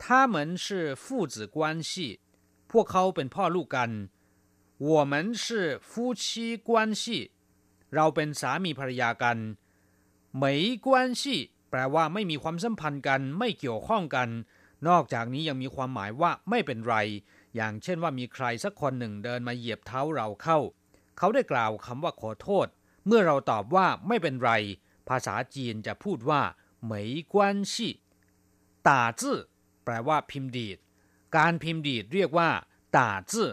他们是父子关系พวกเขาเป็นพ่อลูกกัน我们是夫妻关系เราเป็นสามีภรรยากัน没关系แปลว่าไม่มีความสัมพันธ์กัน ไม่เกี่ยวข้องกัน นอกจากนี้ยังมีความหมายว่าไม่เป็นไร อย่างเช่นว่ามีใครสักคนหนึ่งเดินมาเหยียบเท้าเราเข้า เขาได้กล่าวคำว่าขอโทษ เมื่อเราตอบว่าไม่เป็นไร ภาษาจีนจะพูดว่าเหมยกวนชีตาจื้อแปลว่าพิมพ์ดีด การพิมพ์ดีดเรียกว่าตาจื้อ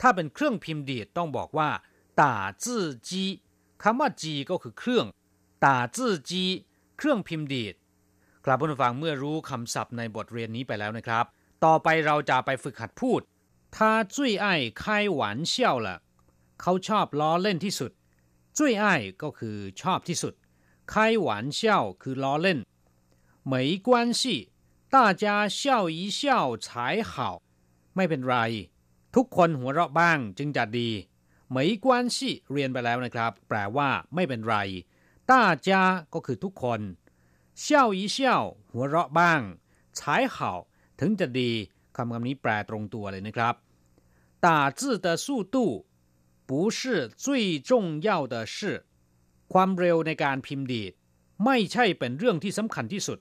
ถ้าเป็นเครื่องพิมพ์ดีดต้องบอกว่าตาจื้อจีคำว่าจีก็คือเครื่องตาจื้อจีเครื่องพิมพ์ดีด ครับผู้ฟังเมื่อรู้คำศัพท์ในบทเรียนนี้ไปแล้วนะครับ ต่อไปเราจะไปฝึกหัดพูด他最爱开玩笑了เขาชอบล้อเล่นที่สุด最爱ก็คือชอบที่สุด开玩笑คือล้อเล่น没关系大家笑一笑才好ไม่เป็นไร ทุกคนหัวเราะบ้างจึงจะดี没关系เรียนไปแล้วนะครับ แปลว่าไม่เป็นไร大家ก็คือทุกคน เช่าอีเช่าหัวเราะบ้างฉายเห่าถึงจะดีคำคำนี้แปลตรงตัวเลยนะครับ打字的速度不是最重要的事ความเร็วในการพิมพ์ดีด ไม่ใช่เป็นเรื่องที่สำคัญที่สุด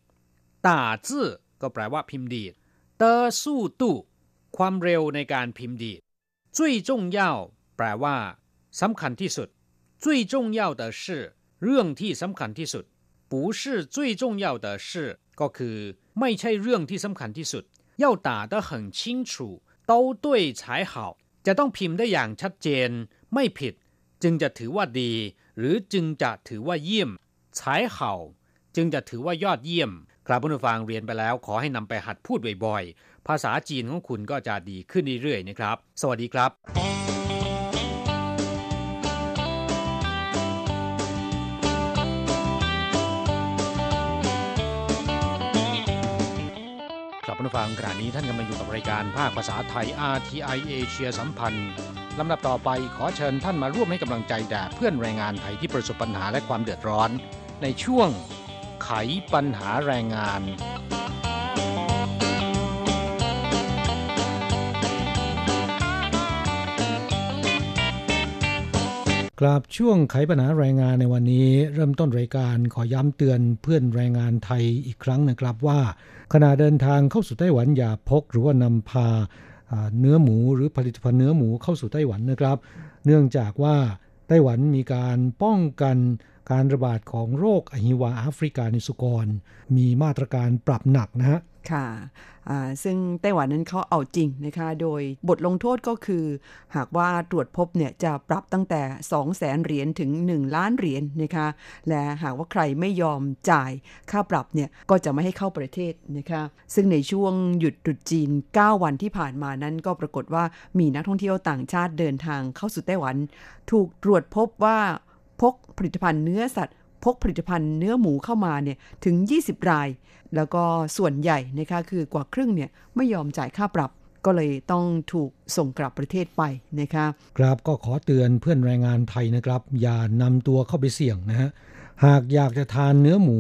ตาจื้อก็แปลว่าพิมพ์ดีดเตอสู้ตู้ความเร็วในการพิมพ์ดีด最重要แปลว่าสำคัญที่สุด最重要的是เรื่องที่สำคัญที่สุด 不是最重要的事ก็คือไม่ใช่เรื่องที่สำคัญที่สุด要打得很清楚都对才好จะต้องพิมพ์ได้อย่างชัดเจน ไม่ผิด จึงจะถือว่าดี หรือจึงจะถือว่าเยี่ยมใช้เข่า จึงจะถือว่ายอดเยี่ยม ครับผู้ฟังเรียนไปแล้ว ขอให้นำไปหัดพูดบ่อยๆ ภาษาจีนของคุณก็จะดีขึ้นเรื่อยๆนะครับ สวัสดีครับ ครับผู้ฟังขณะนี้ท่านกำลังอยู่กับรายการภาคภาษาไทย RTI เอเชียสัมพันธ์ลำดับต่อไปขอเชิญท่านมาร่วมให้กำลังใจแด่เพื่อนแรงงานไทยที่ประสบปัญหาและความเดือดร้อน ในช่วงไขปัญหาแรงงานกราบช่วงไขปัญหาแรงงานในวันนี้ เริ่มต้นรายการขอย้ำเตือนเพื่อนแรงงานไทยอีกครั้งนะครับว่า ขณะเดินทางเข้าสู่ไต้หวันอย่าพกหรือว่านำพาเนื้อหมูหรือผลิตภัณฑ์เนื้อหมูเข้าสู่ไต้หวันนะครับ เนื่องจากว่าไต้หวันมีการป้องกัน การระบาดของโรคอหิวาแอฟริกาในสุกร มีมาตรการปรับหนักนะฮะค่ะซึ่งไต้หวันนั้นเขาเอาจริงนะคะ โดยบทลงโทษก็คือ หากว่าตรวจพบเนี่ยจะปรับตั้งแต่ 2 0 0แสนเหรียญถึง 1 ล้านเหรียญนนะคะ และหากว่าใครไม่ยอมจ่ายค่าปรับเนี่ยก็จะไม่ให้เข้าประเทศนะคะ ซึ่งในช่วงหยุดตรุษจีน 9 วันที่ผ่านมานั้นก็ปรากฏว่ามีนักท่องเที่ยวต่างชาติเดินทางเข้าสู่ไต้หวัน ถูกตรวจพบว่า ผลิตภัณฑ์เนื้อสัตว์ พกผลิตภัณฑ์เนื้อหมูเข้ามาเนี่ยถึง 20 ราย แล้วก็ส่วนใหญ่นะคะคือกว่าครึ่งเนี่ยไม่ยอมจ่ายค่าปรับก็เลยต้องถูกส่งกลับประเทศไปนะคะครับก็ขอเตือนเพื่อนแรงงานไทยนะครับ อย่านำตัวเข้าไปเสี่ยงนะฮะหากอยากจะทานเนื้อหมู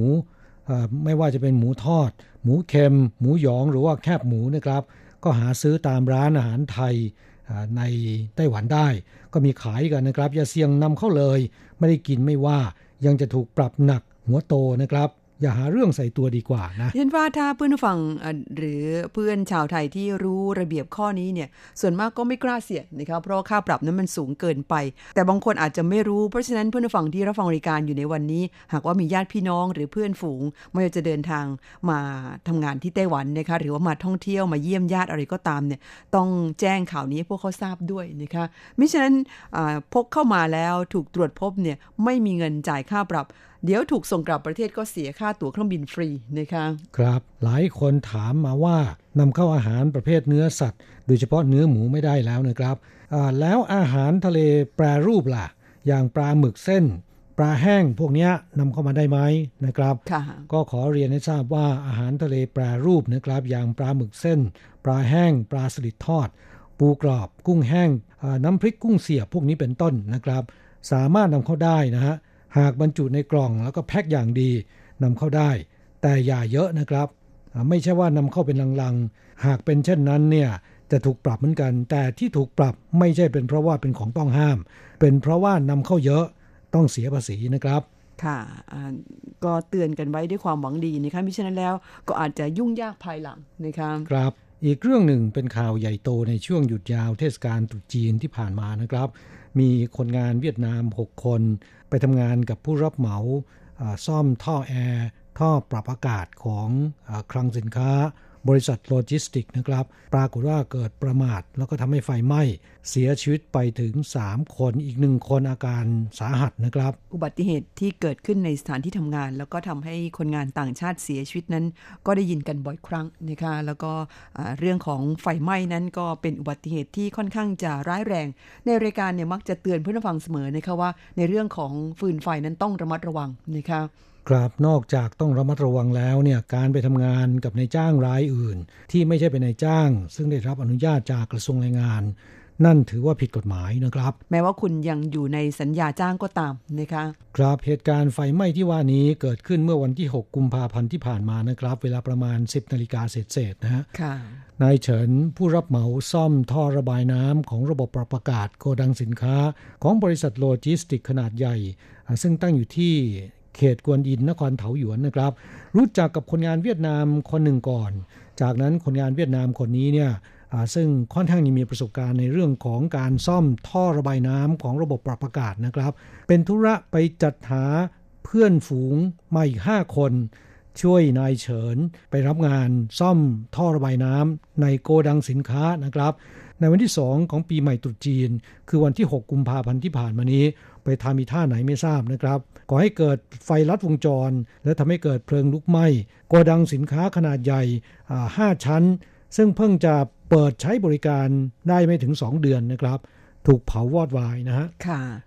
ไม่ว่าจะเป็นหมูทอด หมูเค็ม หมูหยองหรือว่าแคบหมูนะครับ ก็หาซื้อตามร้านอาหารไทยในไต้หวันได้ ก็มีขายกันนะครับ อย่าเสี่ยงนำเข้าเลย ไม่ได้กินไม่ว่ายังจะถูกปรับหนักหัวโตนะครับ อย่าหาเรื่องใส่ตัวดีกว่านะยันว่าถ้าเพื่อนฟังหรือเพื่อนชาวไทยที่รู้ระเบียบข้อนี้เนี่ย ส่วนมากก็ไม่กล้าเสี่ยงนะครับเพราะค่าปรับนั้นมันสูงเกินไป แต่บางคนอาจจะไม่รู้เพราะฉะนั้นเพื่อนฟังที่รับฟังรายการอยู่ในวันนี้ หากว่ามีญาติพี่น้องหรือเพื่อนฝูงไม่ว่าจะเดินทางมาทำงานที่ไต้หวันนะคะหรือว่ามาท่องเที่ยวมาเยี่ยมญาติอะไรก็ตามเนี่ยต้องแจ้งข่าวนี้พวกเขาทราบด้วยนะคะมิฉะนั้นพกเข้ามาแล้วถูกตรวจพบเนี่ยไม่มีเงินจ่ายค่าปรับ เดี๋ยวถูกส่งกลับประเทศก็เสียค่าตั๋วเครื่องบินฟรีนะคะครับหลายคนถามมาว่านำเข้าอาหารประเภทเนื้อสัตว์ โดยเฉพาะเนื้อหมูไม่ได้แล้วนะครับแล้วอาหารทะเลแปรรูปล่ะ อย่างปลาหมึกเส้น ปลาแห้งพวกนี้นำเข้ามาได้ไหมนะครับ ก็ขอเรียนให้ทราบว่าอาหารทะเลแปรรูปนะครับ อย่างปลาหมึกเส้น ปลาแห้ง ปลาสลิดทอด ปูกรอบ กุ้งแห้งน้ำพริกกุ้งเสียบพวกนี้เป็นต้นนะครับ สามารถนำเข้าได้นะฮะ หากบรรจุในกล่องแล้วก็แพ็คอย่างดีนำเข้าได้ แต่อย่าเยอะนะครับ ไม่ใช่ว่านำเข้าเป็นลังๆ หากเป็นเช่นนั้นเนี่ยจะถูกปรับเหมือนกัน แต่ที่ถูกปรับไม่ใช่เป็นเพราะว่าเป็นของต้องห้าม เป็นเพราะว่านำเข้าเยอะต้องเสียภาษีนะครับค่ะก็เตือนกันไว้ด้วยความหวังดีนะคะมิฉะนั้นแล้วก็อาจจะยุ่งยากภายหลังนะคะครับอีกเรื่องหนึ่งเป็นข่าวใหญ่โตในช่วงหยุดยาวเทศกาลตรุษจีนที่ผ่านมานะครับ มีคนงานเวียดนาม 6 คน ไปทำงานกับผู้รับเหมาซ่อมท่อแอร์ท่อปรับอากาศของอคลังสินค้า บริษัทโลจิสติกนะครับ ปรากฏว่าเกิดประมาท แล้วก็ทำให้ไฟไหม้ เสียชีวิตไปถึง 3 คนอีกหนึ่งคนอาการสาหัสนะครับ อุบัติเหตุที่เกิดขึ้นในสถานที่ทำงาน แล้วก็ทำให้คนงานต่างชาติเสียชีวิตนั้น ก็ได้ยินกันบ่อยครั้งนะคะแล้วก็เรื่องของไฟไหม้นั้นก็เป็นอุบัติเหตุที่ค่อนข้างจะร้ายแรง ในรายการเนี่ยมักจะเตือนเพื่อนฟังเสมอนะคะว่า ในเรื่องของฟืนไฟนั้นต้องระมัดระวังนะคะ ครับนอกจากต้องระมัดระวังแล้วเนี่ยการไปทำงานกับนายจ้างรายอื่น ที่ไม่ใช่เป็นนายจ้าง ซึ่งได้รับอนุญาตจากกระทรวงแรงงาน นั่นถือว่าผิดกฎหมายนะครับ แม้ว่าคุณยังอยู่ในสัญญาจ้างก็ตามนะคะครับเหตุการณ์ไฟไหม้ที่ว่านี้เกิดขึ้นเมื่อวันที่ 6 กุมภาพันธ์ที่ผ่านมานะครับ เวลาประมาณ 10นาฬิกาเศษๆนะฮะนายเฉินผู้รับเหมาซ่อมท่อระบายน้ำของระบบปรับอากาศโกดังสินค้า ของบริษัทโลจิสติกขนาดใหญ่ ซึ่งตั้งอยู่ที่ เขตกวนอินนครเถาหยวนนะครับ รู้จักกับคนงานเวียดนามคนหนึ่งก่อน จากนั้นคนงานเวียดนามคนนี้เนี่ยซึ่งค่อนข้างมีประสบการณ์ในเรื่องของการซ่อมท่อระบายน้ำของระบบปรับอากาศนะครับ เป็นธุระไปจัดหาเพื่อนฝูงมาอีกห้าคน ช่วยนายเฉินไปรับงานซ่อมท่อระบายน้ำในโกดังสินค้านะครับ ในวันที่สองของปีใหม่ตรุษจีน คือวันที่ 6 กุมภาพันธ์ที่ผ่านมานี้ ไปทำมีท่าไหนไม่ทราบนะครับ ก่อให้เกิดไฟลัดวงจร และทำให้เกิดเพลิงลุกไหม้โกดังสินค้าขนาดใหญ่ห้าชั้น ซึ่งเพิ่งจะเปิดใช้บริการได้ไม่ถึง 2 เดือนนะครับ ถูกเผาวอดวายนะฮะ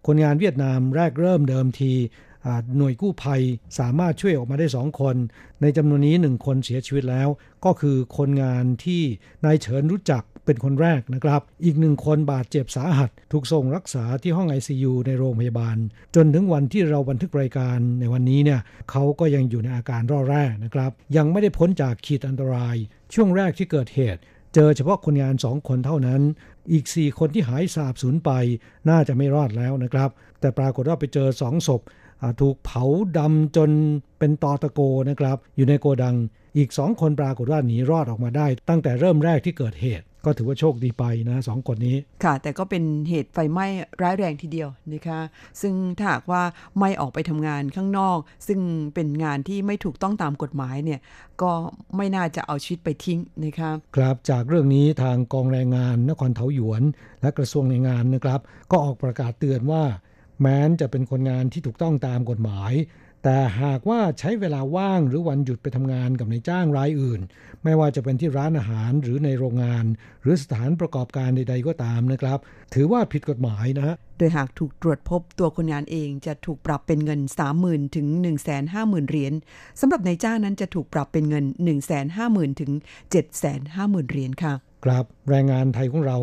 คนงานเวียดนามแรกเริ่มเดิมทีหน่วยกู้ภัยสามารถช่วยออกมาได้สองคน ในจำนวนนี้หนึ่งคนเสียชีวิตแล้ว ก็คือคนงานที่นายเฉินรู้จัก เป็นคนแรกนะครับ อีกหนึ่งคนบาดเจ็บสาหัส ถูกส่งรักษาที่ห้อง ICU ในโรงพยาบาล จนถึงวันที่เราบันทึกรายการในวันนี้เนี่ยเขาก็ยังอยู่ในอาการร่อแร่นะครับ ยังไม่ได้พ้นจากขีดอันตราย ช่วงแรกที่เกิดเหตุ เจอเฉพาะคนงานสองคนเท่านั้น อีก4คนที่หายสาบสูญไป น่าจะไม่รอดแล้วนะครับ แต่ปรากฏว่าไปเจอสองศพถูกเผาดำจนเป็นตอตะโกนะครับ อยู่ในโกดังอีกสองคนปรากฏว่าหนีรอดออกมาได้ ตั้งแต่เริ่มแรกที่เกิดเหตุ ก็ถือว่าโชคดีไปนะสองคนนี้ ค่ะ แต่ก็เป็นเหตุไฟไหม้ร้ายแรงทีเดียวนะคะ ซึ่งถ้าหากว่าไม่ออกไปทำงานข้างนอก ซึ่งเป็นงานที่ไม่ถูกต้องตามกฎหมายเนี่ย ก็ไม่น่าจะเอาชีวิตไปทิ้งนะคะครับจากเรื่องนี้ทางกองแรงงานนครเทาหยวน และกระทรวงแรงงานนะครับ ก็ออกประกาศเตือนว่า แม้นจะเป็นคนงานที่ถูกต้องตามกฎหมาย แต่หากว่าใช้เวลาว่างหรือวันหยุดไปทำงานกับในจ้างรายอื่น ไม่ว่าจะเป็นที่ร้านอาหารหรือในโรงงาน หรือสถานประกอบการใด ๆ ก็ตามนะครับ ถือว่าผิดกฎหมายนะโดยหากถูกตรวจพบตัวคนงานเองจะถูกปรับเป็นเงิน 30,000 ถึง 150,000 เหรียญสำหรับในจ้างนั้นจะถูกปรับเป็นเงิน 150,000 ถึง 750,000 เหรียญค่ะครับแรงงานไทยของเรา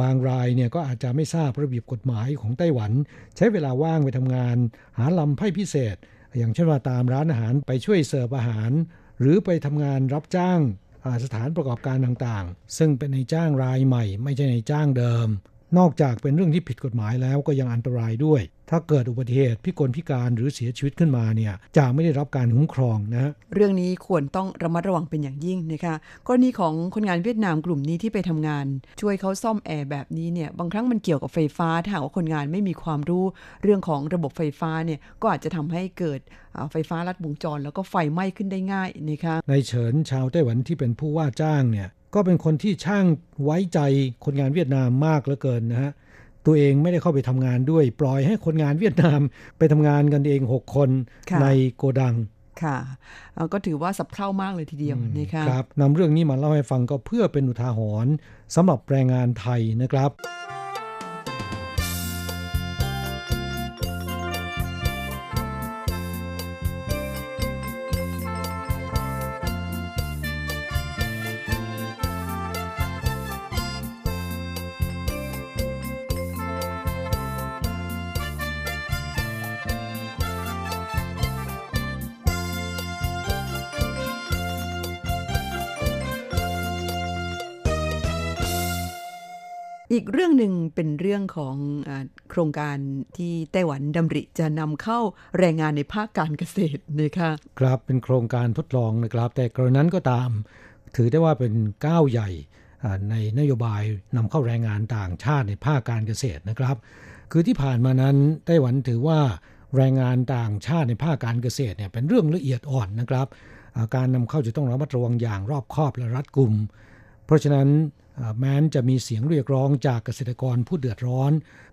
บางรายเนี่ยก็อาจจะไม่ทราบระเบียบกฎหมายของไต้หวัน ใช้เวลาว่างไปทำงาน หาลำไพ่พิเศษ อย่างเช่นว่าตามร้านอาหารไปช่วยเสิร์ฟอาหาร หรือไปทำงานรับจ้างสถานประกอบการต่างๆ ซึ่งเป็นในจ้างรายใหม่ ไม่ใช่ในจ้างเดิม นอกจากเป็นเรื่องที่ผิดกฎหมายแล้วก็ยังอันตรายด้วย ถ้าเกิดอุบัติเหตุพิกลพิการหรือเสียชีวิตขึ้นมาเนี่ยจะไม่ได้รับการคุ้มครองนะเรื่องนี้ควรต้องระมัดระวังเป็นอย่างยิ่งนะคะกรณีของคนงานเวียดนามกลุ่มนี้ที่ไปทำงาน ช่วยเขาซ่อมแอร์แบบนี้เนี่ยบางครั้งมันเกี่ยวกับไฟฟ้าถ้าหากว่าคนงานไม่มีความรู้เรื่องของระบบไฟฟ้าเนี่ยก็อาจจะทำให้เกิดไฟฟ้าลัดวงจร แล้วก็ไฟไหม้ขึ้นได้ง่ายนะคะในเฉินชาวไต้หวันที่เป็นผู้ว่าจ้างเนี่ยก็เป็นคนที่ช่างไว้ใจคนงานเวียดนามมากเหลือเกินนะฮะ ตัวเองไม่ได้เข้าไปทำงานด้วย ปล่อยให้คนงานเวียดนามไปทำงานกันเองหกคนในโกดังค่ะก็ถือว่าสับเท่ามากเลยทีเดียวนะคะครับนำเรื่องนี้มาเล่าให้ฟังก็เพื่อเป็นอุทาหรณ์สำหรับแรงงานไทยนะครับ อีกเรื่องหนึ่งเป็นเรื่องของอโครงการที่ไต้หวันดำริจะนำเข้าแรงงานในภาคการเกษตรนะคะครับเป็นโครงการทดลองนะครับ แต่กรณนั้นก็ตาม ถือได้ว่าเป็นก้าวใหญ่ในนโยบายนำเข้าแรงงานต่างชาติในภาคการเกษตรนะครับ คือที่ผ่านมานั้นไต้หวันถือว่าแรงงานต่างชาติในภาคการเกษตรเนี่ยเป็นเรื่องละเอียดอ่อนนะครับ การนำเข้าจะต้องระมัดระวังอย่างรอบคอบและรัดกุม เพราะฉะนั้น แม้นจะมีเสียงเรียกร้องจากเกษตรกรผู้เดือดร้อน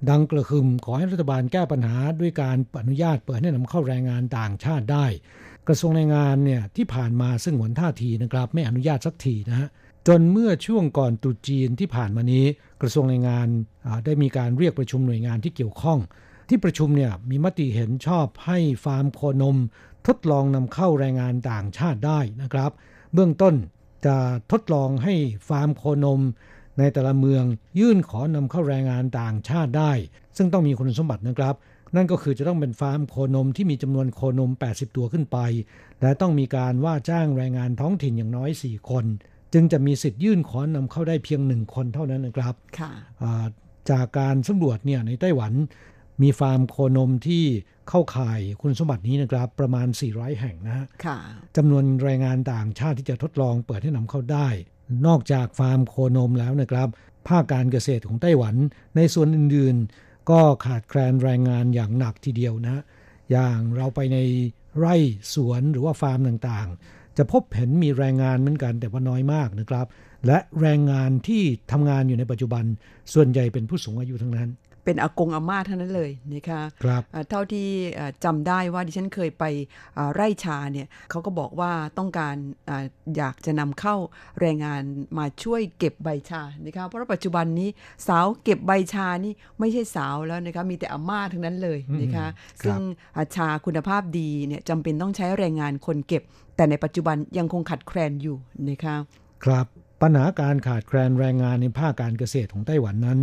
ดังกระหึ่มขอให้รัฐบาลแก้ปัญหาด้วยการอนุญาตเปิดให้นำเข้าแรงงานต่างชาติได้ กระทรวงแรงงานเนี่ยที่ผ่านมาซึ่งหวนท่าทีนะครับ ไม่อนุญาตสักทีนะฮะจนเมื่อช่วงก่อนตรุษจีนที่ผ่านมานี้ กระทรวงแรงงานได้มีการเรียกประชุมหน่วยงานที่เกี่ยวข้อง ที่ประชุมเนี่ยมีมติเห็นชอบให้ฟาร์มโคนม ทดลองนำเข้าแรงงานต่างชาติได้นะครับ เบื้องต้น จะทดลองให้ฟาร์มโคนม ในแต่ละเมืองยื่นขอนำเข้าแรงงานต่างชาติได้ ซึ่งต้องมีคุณสมบัตินะครับ นั่นก็คือจะต้องเป็นฟาร์มโคนมที่มีจำนวนโคนม 80 ตัวขึ้นไป และต้องมีการว่าจ้างแรงงานท้องถิ่นอย่างน้อย 4 คน จึงจะมีสิทธิ์ยื่นขอนำเข้าได้เพียงหนึ่งคนเท่านั้นนะครับจากการสำรวจเนี่ยในไต้หวัน มีฟาร์มโคนมที่ เข้าข่ายคุณสมบัตินี้นะครับ ประมาณ 400 แห่งนะค่ะจำนวนแรงงานต่างชาติที่จะทดลองเปิดให้นำเข้าได้ นอกจากฟาร์มโคนมแล้วนะครับ ภาคการเกษตรของไต้หวันในส่วนอื่นๆ ก็ขาดแคลนแรงงานอย่างหนักทีเดียวนะ อย่างเราไปในไร่สวนหรือว่าฟาร์มต่างๆ จะพบเห็นมีแรงงานเหมือนกันแต่ว่าน้อยมากนะครับ และแรงงานที่ทำงานอยู่ในปัจจุบัน ส่วนใหญ่เป็นผู้สูงอายุทั้งนั้น เป็นอากงอาม่าเท่านั้นเลยนะคะครับอ่าเท่าที่อ่าจำได้ว่าดิฉันเคยไปอ่าไร่ชาเนี่ยเขาก็บอกว่าต้องการอาอยากจะนำเข้าแรงงานมาช่วยเก็บใบชานะคะเพราะว่าปัจจุบันนี้สาวเก็บใบชานี่ไม่ใช่สาวแล้วนะคะมีแต่อาม่าทั้งนั้นเลยนะคะอืมซึ่งอ่าชาคุณภาพดีเนี่ยจำเป็นต้องใช้แรงงานคนเก็บ แต่ในปัจจุบันยังคงขัดแคลนอยู่นะคะครับปัญหาการขาดแคลนแรงงานในภาคการเกษตรของไต้หวันนั้น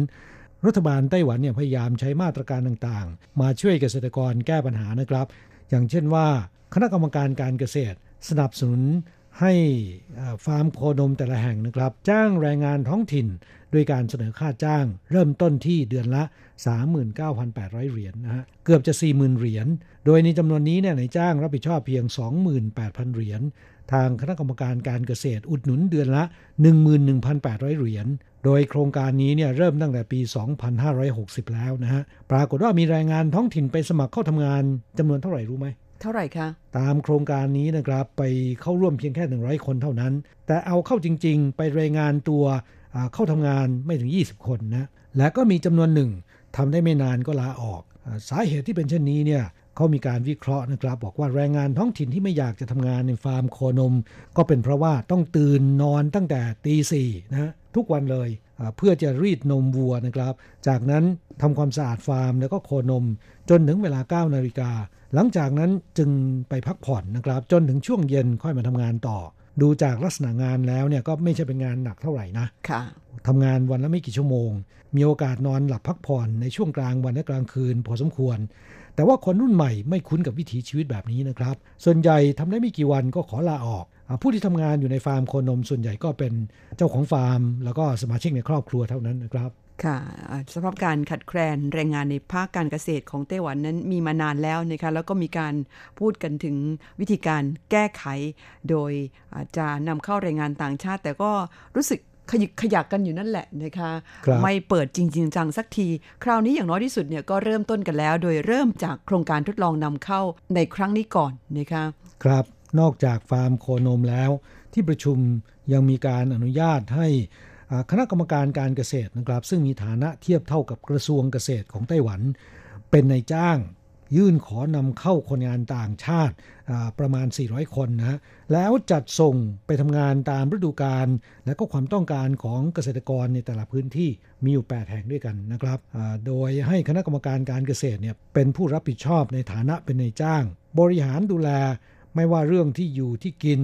รัฐบาลไต้หวันเนี่ยพยายามใช้มาตรการต่างๆ มาช่วยเกษตรกรแก้ปัญหานะครับ อย่างเช่นว่า คณะกรรมการการเกษตร สนับสนุนให้ฟาร์มโคนมแต่ละแห่งนะครับ จ้างแรงงานท้องถิ่นด้วยการเสนอค่าจ้าง เริ่มต้นที่เดือนละ 39,800 เหรียญนนะฮะเกือบจะ 40,000 เหรียญ โดยในจำนวนนี้เนี่ยนายจ้างรับผิดชอบเพียง 28,000 เหรียญ ทางคณะกรรมการการเกษตรอุดหนุนเดือนละ 11,800 เหรียญ โดยโครงการนี้เนี่ยเริ่มตั้งแต่ปี 2560 แล้วนะฮะ ปรากฏว่ามีแรงงานท้องถิ่นไปสมัครเข้าทำงานจำนวนเท่าไหร่รู้ไหม เท่าไหร่คะ ตามโครงการนี้นะครับไปเข้าร่วมเพียงแค่ 100 คนเท่านั้น แต่เอาเข้าจริง ๆ ไปรายงานตัวอ่าเข้าทำงานไม่ถึง 20 คนนะ และก็มีจำนวนหนึ่งทำได้ไม่นานก็ลาออกอาสาเหตุที่เป็นเช่นนี้เนี่ย เขามีการวิเคราะห์นะครับ บอกว่าแรงงานท้องถิ่นที่ไม่อยากจะทำงานในฟาร์มโคนม ก็เป็นเพราะว่าต้องตื่นนอนตั้งแต่ตีสี่นะฮะทุกวันเลยอ่าเพื่อจะรีดนมวัวนะครับ จากนั้นทำความสะอาดฟาร์มแล้วก็โคนม จนถึงเวลา9นาฬิกาหลังจากนั้นจึงไปพักผ่อนนะครับ จนถึงช่วงเย็นค่อยมาทำงานต่อ ดูจากลักษณะงานแล้วเนี่ยก็ไม่ใช่เป็นงานหนักเท่าไหร่นะค่ะทำงานวันละไม่กี่ชั่วโมง มีโอกาสนอนหลับพักผ่อนในช่วงกลางวันและกลางคืน พอสมควร แต่ว่าคนรุ่นใหม่ไม่คุ้นกับวิถีชีวิตแบบนี้นะครับ ส่วนใหญ่ทำได้ไม่กี่วันก็ขอลาออก ผู้ที่ทำงานอยู่ในฟาร์มโคนมส่วนใหญ่ก็เป็นเจ้าของฟาร์ม แล้วก็สมาชิกในครอบครัวเท่านั้นนะครับค่ะอ่าสำหรับการขัดแคลนแรงงานในภาคการเกษตรของไต้หวันนั้นมีมานานแล้วนะคะแล้วก็มีการพูดกันถึงวิธีการแก้ไข โดยจจะนำเข้าแรงงานต่างชาติ แต่ก็รู้สึก ขยิกขยักกันอยู่นั่นแหละนะคะครับไม่เปิดจริงๆจังสักที คราวนี้อย่างน้อยที่สุดเนี่ยก็เริ่มต้นกันแล้ว โดยเริ่มจากโครงการทดลองนำเข้าในครั้งนี้ก่อนนะคะครับนอกจากฟาร์มโคนมแล้ว ที่ประชุมยังมีการอนุญาตให้อ่าคณะกรรมการการเกษตรนะครับ ซึ่งมีฐานะเทียบเท่ากับกระทรวงเกษตรของไต้หวัน เป็นนายจ้าง ยื่นขอนำเข้าคนงานต่างชาติประมาณ 400 คนนะแล้วจัดส่งไปทำงานตามฤดูกาลและก็ความต้องการของเกษตรกรในแต่ละพื้นที่มีอยู่ 8 แห่งด้วยกันนะครับโดยให้คณะกรรมการการเกษตรเนี่ยเป็นผู้รับผิดชอบในฐานะเป็นนายจ้าง บริหารดูแลไม่ว่าเรื่องที่อยู่ที่กิน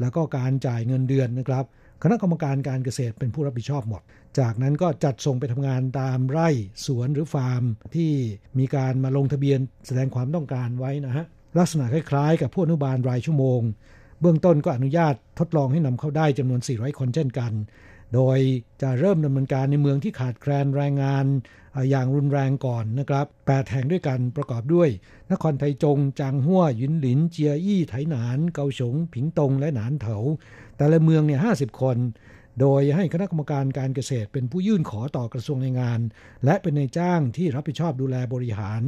แล้วก็การจ่ายเงินเดือนนะครับ คณะกรรมการการเกษตรเป็นผู้รับผิดชอบหมด จากนั้นก็จัดส่งไปทำงานตามไร่สวนหรือฟาร์มที่มีการมาลงทะเบียนแสดงความต้องการไว้นะฮะลักษณะคล้ายๆ กับผู้อนุบาลรายชั่วโมง เบื้องต้นก็อนุญาตทดลองให้นำเข้าได้จำนวน 400 คนเช่นกัน โดยจะเริ่มดำเนินการในเมืองที่ขาดแคลนแรงงานอย่างรุนแรงก่อนนะครับ8แห่งด้วยกันประกอบด้วย นครไทจง จางหัวหยินหลิน เจียอี้ ไถหนาน เกาสง ผิงตง และหนานเถา แต่ละเมืองเนี่ย50คน โดยให้คณะกรรมการการเกษตร เป็นผู้ยื่นขอต่อกระทรวงแรงงาน และเป็นนายจ้างที่รับผิดชอบดูแลบริหาร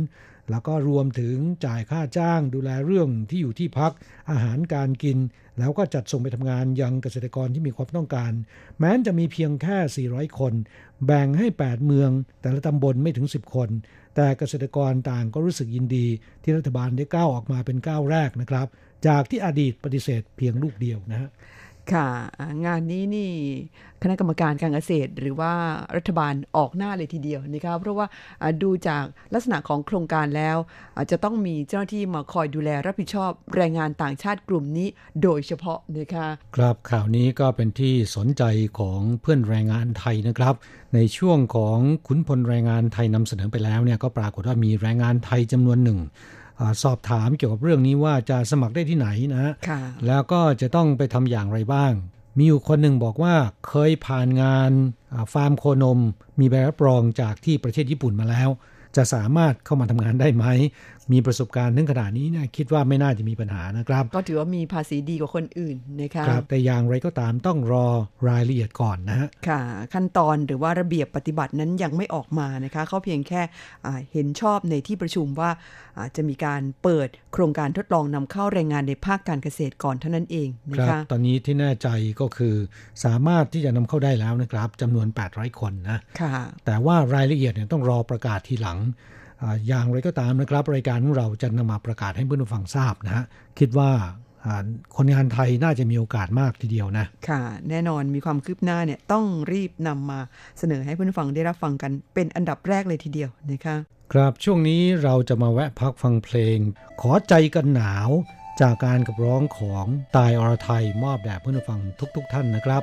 แล้วก็รวมถึงจ่ายค่าจ้างดูแลเรื่องที่อยู่ที่พักอาหารการกิน แล้วก็จัดส่งไปทำงานยังเกษตรกรที่มีความต้องการ แม้จะมีเพียงแค่ 400 คน แบ่งให้ 8 เมือง แต่ละตำบลไม่ถึง 10 คน แต่เกษตรกรต่างก็รู้สึกยินดี ที่รัฐบาลได้ก้าวออกมาเป็นก้าวแรกนะครับ จากที่อดีตปฏิเสธเพียงลูกเดียวนะฮะ ค่ะ งานนี้นี่คณะกรรมการการเกษตร หรือว่ารัฐบาลออกหน้าเลยทีเดียวนะคะเพราะว่าดูจากลักษณะของโครงการแล้ว อาจจะต้องมีเจ้าหน้าที่มาคอยดูแลรับผิดชอบแรงงานต่างชาติกลุ่มนี้โดยเฉพาะนะคะครับข่าวนี้ก็เป็นที่สนใจของเพื่อนแรงงานไทยนะครับ ในช่วงของขุนพลแรงงานไทยนำเสนอไปแล้วเนี่ยก็ปรากฏว่ามีแรงงานไทยจำนวนหนึ่ง สอบถามเกี่ยวกับเรื่องนี้ว่าจะสมัครได้ที่ไหนนะค่ะแล้วก็จะต้องไปทำอย่างไรบ้าง มีอยู่คนหนึ่งบอกว่าเคยผ่านงานอ่าฟาร์มโคนม มีใบรับรองจากที่ประเทศญี่ปุ่นมาแล้ว จะสามารถเข้ามาทำงานได้ไหม มีประสบการณ์ถึงขนาดนี้เนี่ยคิดว่าไม่น่าจะมีปัญหานะครับ ก็ถือว่ามีภาษีดีกว่าคนอื่นนะคะครับแต่อย่างไรก็ตามต้องรอรายละเอียดก่อนนะฮะค่ะ ขั้นตอนหรือว่าระเบียบปฏิบัตินั้นยังไม่ออกมานะคะเขาเพียงแค่เห็นชอบในที่ประชุมว่าจะมีการเปิดโครงการทดลองนำเข้าแรงงานในภาคการเกษตรก่อนเท่านั้นเองนะครัคะบตอนนี้ที่แน่ใจก็คือสามารถที่จะนำเข้าได้แล้วนะครับจำนวน 800 คนนะค่ะแต่ว่ารายละเอียดเนี่ยต้องรอประกาศทีหลัง อ่าอย่างไรก็ตามนะครับ รายการของเราจะนำมาประกาศให้เพื่อนผู้ฟังทราบนะฮะคิดว่าอ่าคนงานไทยน่าจะมีโอกาสมากทีเดียวนะ ค่ะ แน่นอนมีความคืบหน้าเนี่ยต้องรีบนำมาเสนอให้เพื่อนฟังได้รับฟังกันเป็นอันดับแรกเลยทีเดียวนะคะครับช่วงนี้เราจะมาแวะพักฟังเพลง ขอใจกันหนาว จากการกับร้องของตายอรไทยมอบแด่เพื่อนผู้ฟังทุกๆท่านนะครับ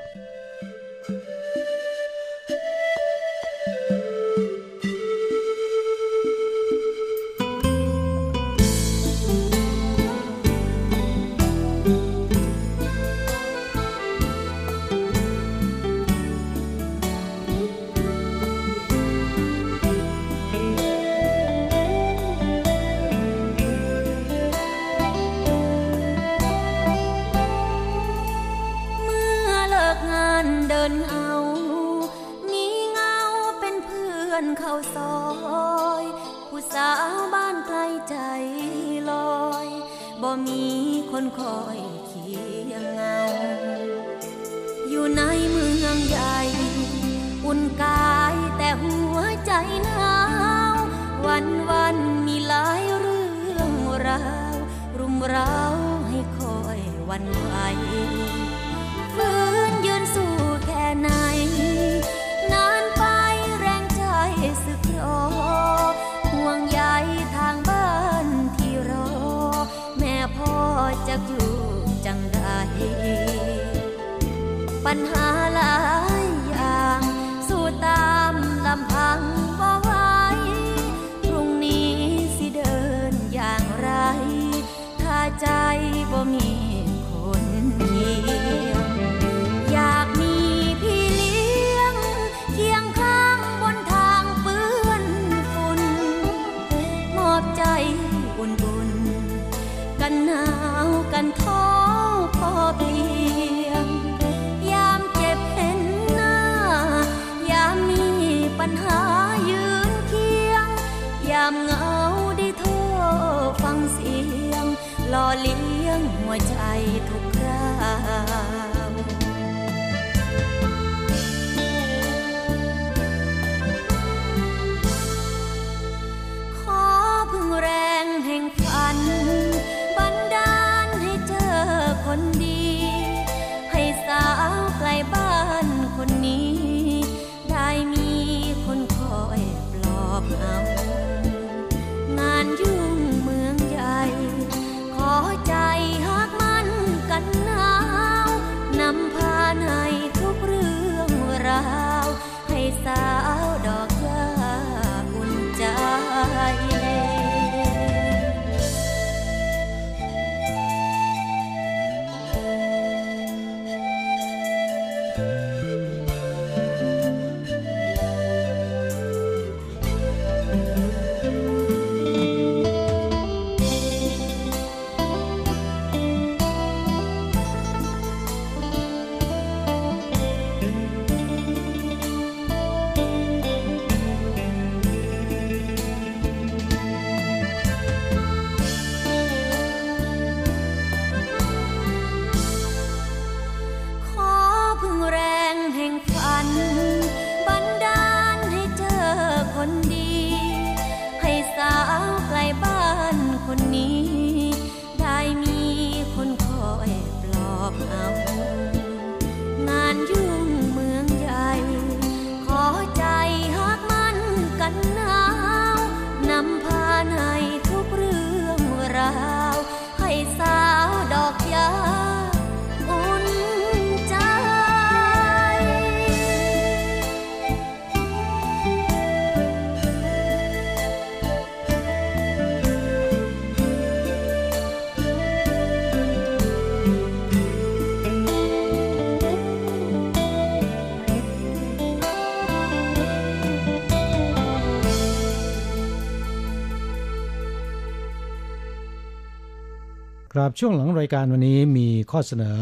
ครับช่วงหลังรายการวันนี้มีข้อเสนอ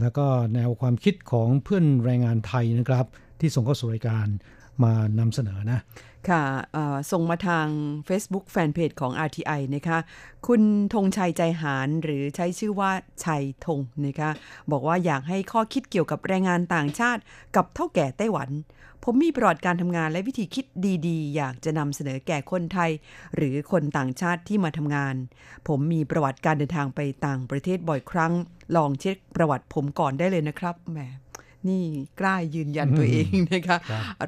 แล้วก็แนวความคิดของเพื่อนแรงงานไทยนะครับ ที่ส่งเข้าสู่รายการมานำเสนอนะ ค่ะส่งมาทาง Facebook Fanpage ของ RTI นะคะ คุณธงชัยใจหารหรือใช้ชื่อว่าชัยธงนะคะ บอกว่าอยากให้ข้อคิดเกี่ยวกับแรงงานต่างชาติกับเท่าแก่ไต้หวัน ผมมีประวัติการทำงานและวิธีคิดดีๆ อยากจะนำเสนอแก่คนไทย หรือคนต่างชาติที่มาทำงาน ผมมีประวัติการเดินทางไปต่างประเทศบ่อยครั้ง ลองเช็คประวัติผมก่อนได้เลยนะครับแหมนี่กล้ายืนยันตัวเองนะคะ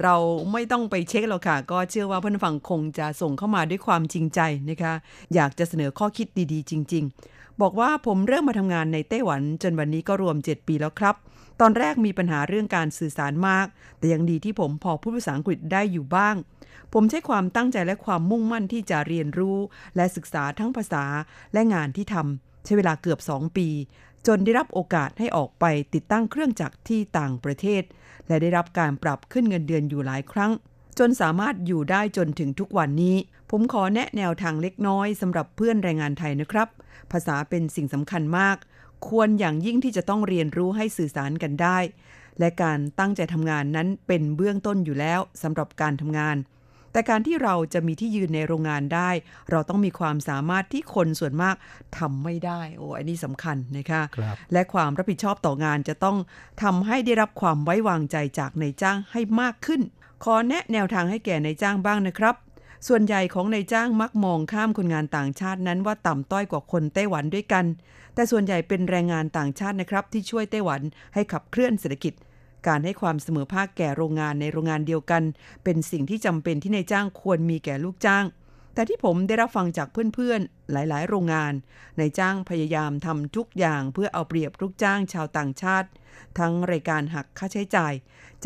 เราไม่ต้องไปเช็คหรอกค่ะ ก็เชื่อว่าเพื่อนฟังคงจะส่งเข้ามาด้วยความจริงใจนะคะ อยากจะเสนอข้อคิดดีๆ จริง ๆ บอกว่าผมเริ่มมาทำงานในไต้หวันจนวันนี้ก็รวม 7 ปีแล้วครับ ตอนแรกมีปัญหาเรื่องการสื่อสารมาก แต่ยังดีที่ผมพอพูดภาษาอังกฤษได้อยู่บ้าง ผมใช้ความตั้งใจและความมุ่งมั่นที่จะเรียนรู้ และศึกษาทั้งภาษาและงานที่ทำใช้เวลาเกือบ 2 ปี จนได้รับโอกาสให้ออกไปติดตั้งเครื่องจักรที่ต่างประเทศ และได้รับการปรับขึ้นเงินเดือนอยู่หลายครั้ง จนสามารถอยู่ได้จนถึงทุกวันนี้ ผมขอแนะแนวทางเล็กน้อยสำหรับเพื่อนแรงงานไทยนะครับ ภาษาเป็นสิ่งสำคัญมาก ควรอย่างยิ่งที่จะต้องเรียนรู้ให้สื่อสารกันได้ และการตั้งใจทำงานนั้นเป็นเบื้องต้นอยู่แล้วสำหรับการทำงาน แต่การที่เราจะมีที่ยืนในโรงงานได้ เราต้องมีความสามารถที่คนส่วนมากทำไม่ได้ โอ้อันนี้สำคัญนะคะคและความรับผิดชอบต่องานจะต้องทำให้ได้รับความไว้วางใจจากนายจ้างให้มากขึ้น ขอแนะแนวทางให้แก่นายจ้างบ้างนะครับ ส่วนใหญ่ของนายจ้างมักมองข้ามคนงานต่างชาตินั้นว่าต่ำต้อยกว่าคนไต้หวันด้วยกัน แต่ส่วนใหญ่เป็นแรงงานต่างชาตินะครับที่ช่วยไต้หวันให้ขับเคลื่อนเศรษฐกิจ การให้ความเสมอภาคแก่โรงงานในโรงงานเดียวกัน เป็นสิ่งที่จำเป็นที่นายจ้างควรมีแก่ลูกจ้าง แต่ที่ผมได้รับฟังจากเพื่อนๆ หลายๆ โรงงานนายจ้างพยายามทำทุกอย่างเพื่อเอาเปรียบลูกจ้างชาวต่างชาติ ทั้งรายการหักค่าใช้จ่าย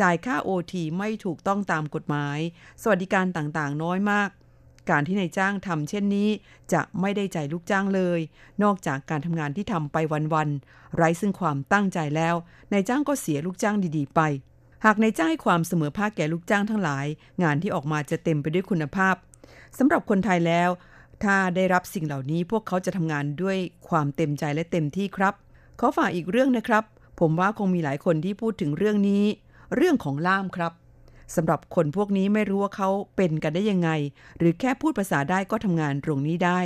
จ่ายค่าโอทีไม่ถูกต้องตามกฎหมาย สวัสดิการต่างๆ น้อยมาก การที่นายจ้างทำเช่นนี้จะไม่ได้ใจลูกจ้างเลย นอกจากการทำงานที่ทำไปวันๆไร้ซึ่งความตั้งใจแล้วนายจ้างก็เสียลูกจ้างดีๆ ไปหากนายจ้างให้ความเสมอภาคแก่ลูกจ้างทั้งหลาย งานที่ออกมาจะเต็มไปด้วยคุณภาพ สำหรับคนไทยแล้ว ถ้าได้รับสิ่งเหล่านี้พวกเขาจะทำงานด้วยความเต็มใจและเต็มที่ครับ ขอฝากอีกเรื่องนะครับ ผมว่าคงมีหลายคนที่พูดถึงเรื่องนี้ เรื่องของล่ามครับสำหรับคนพวกนี้ไม่รู้ว่าเขาเป็นกันได้ยังไง หรือแค่พูดภาษาได้ก็ทำงานตรงนี้ได้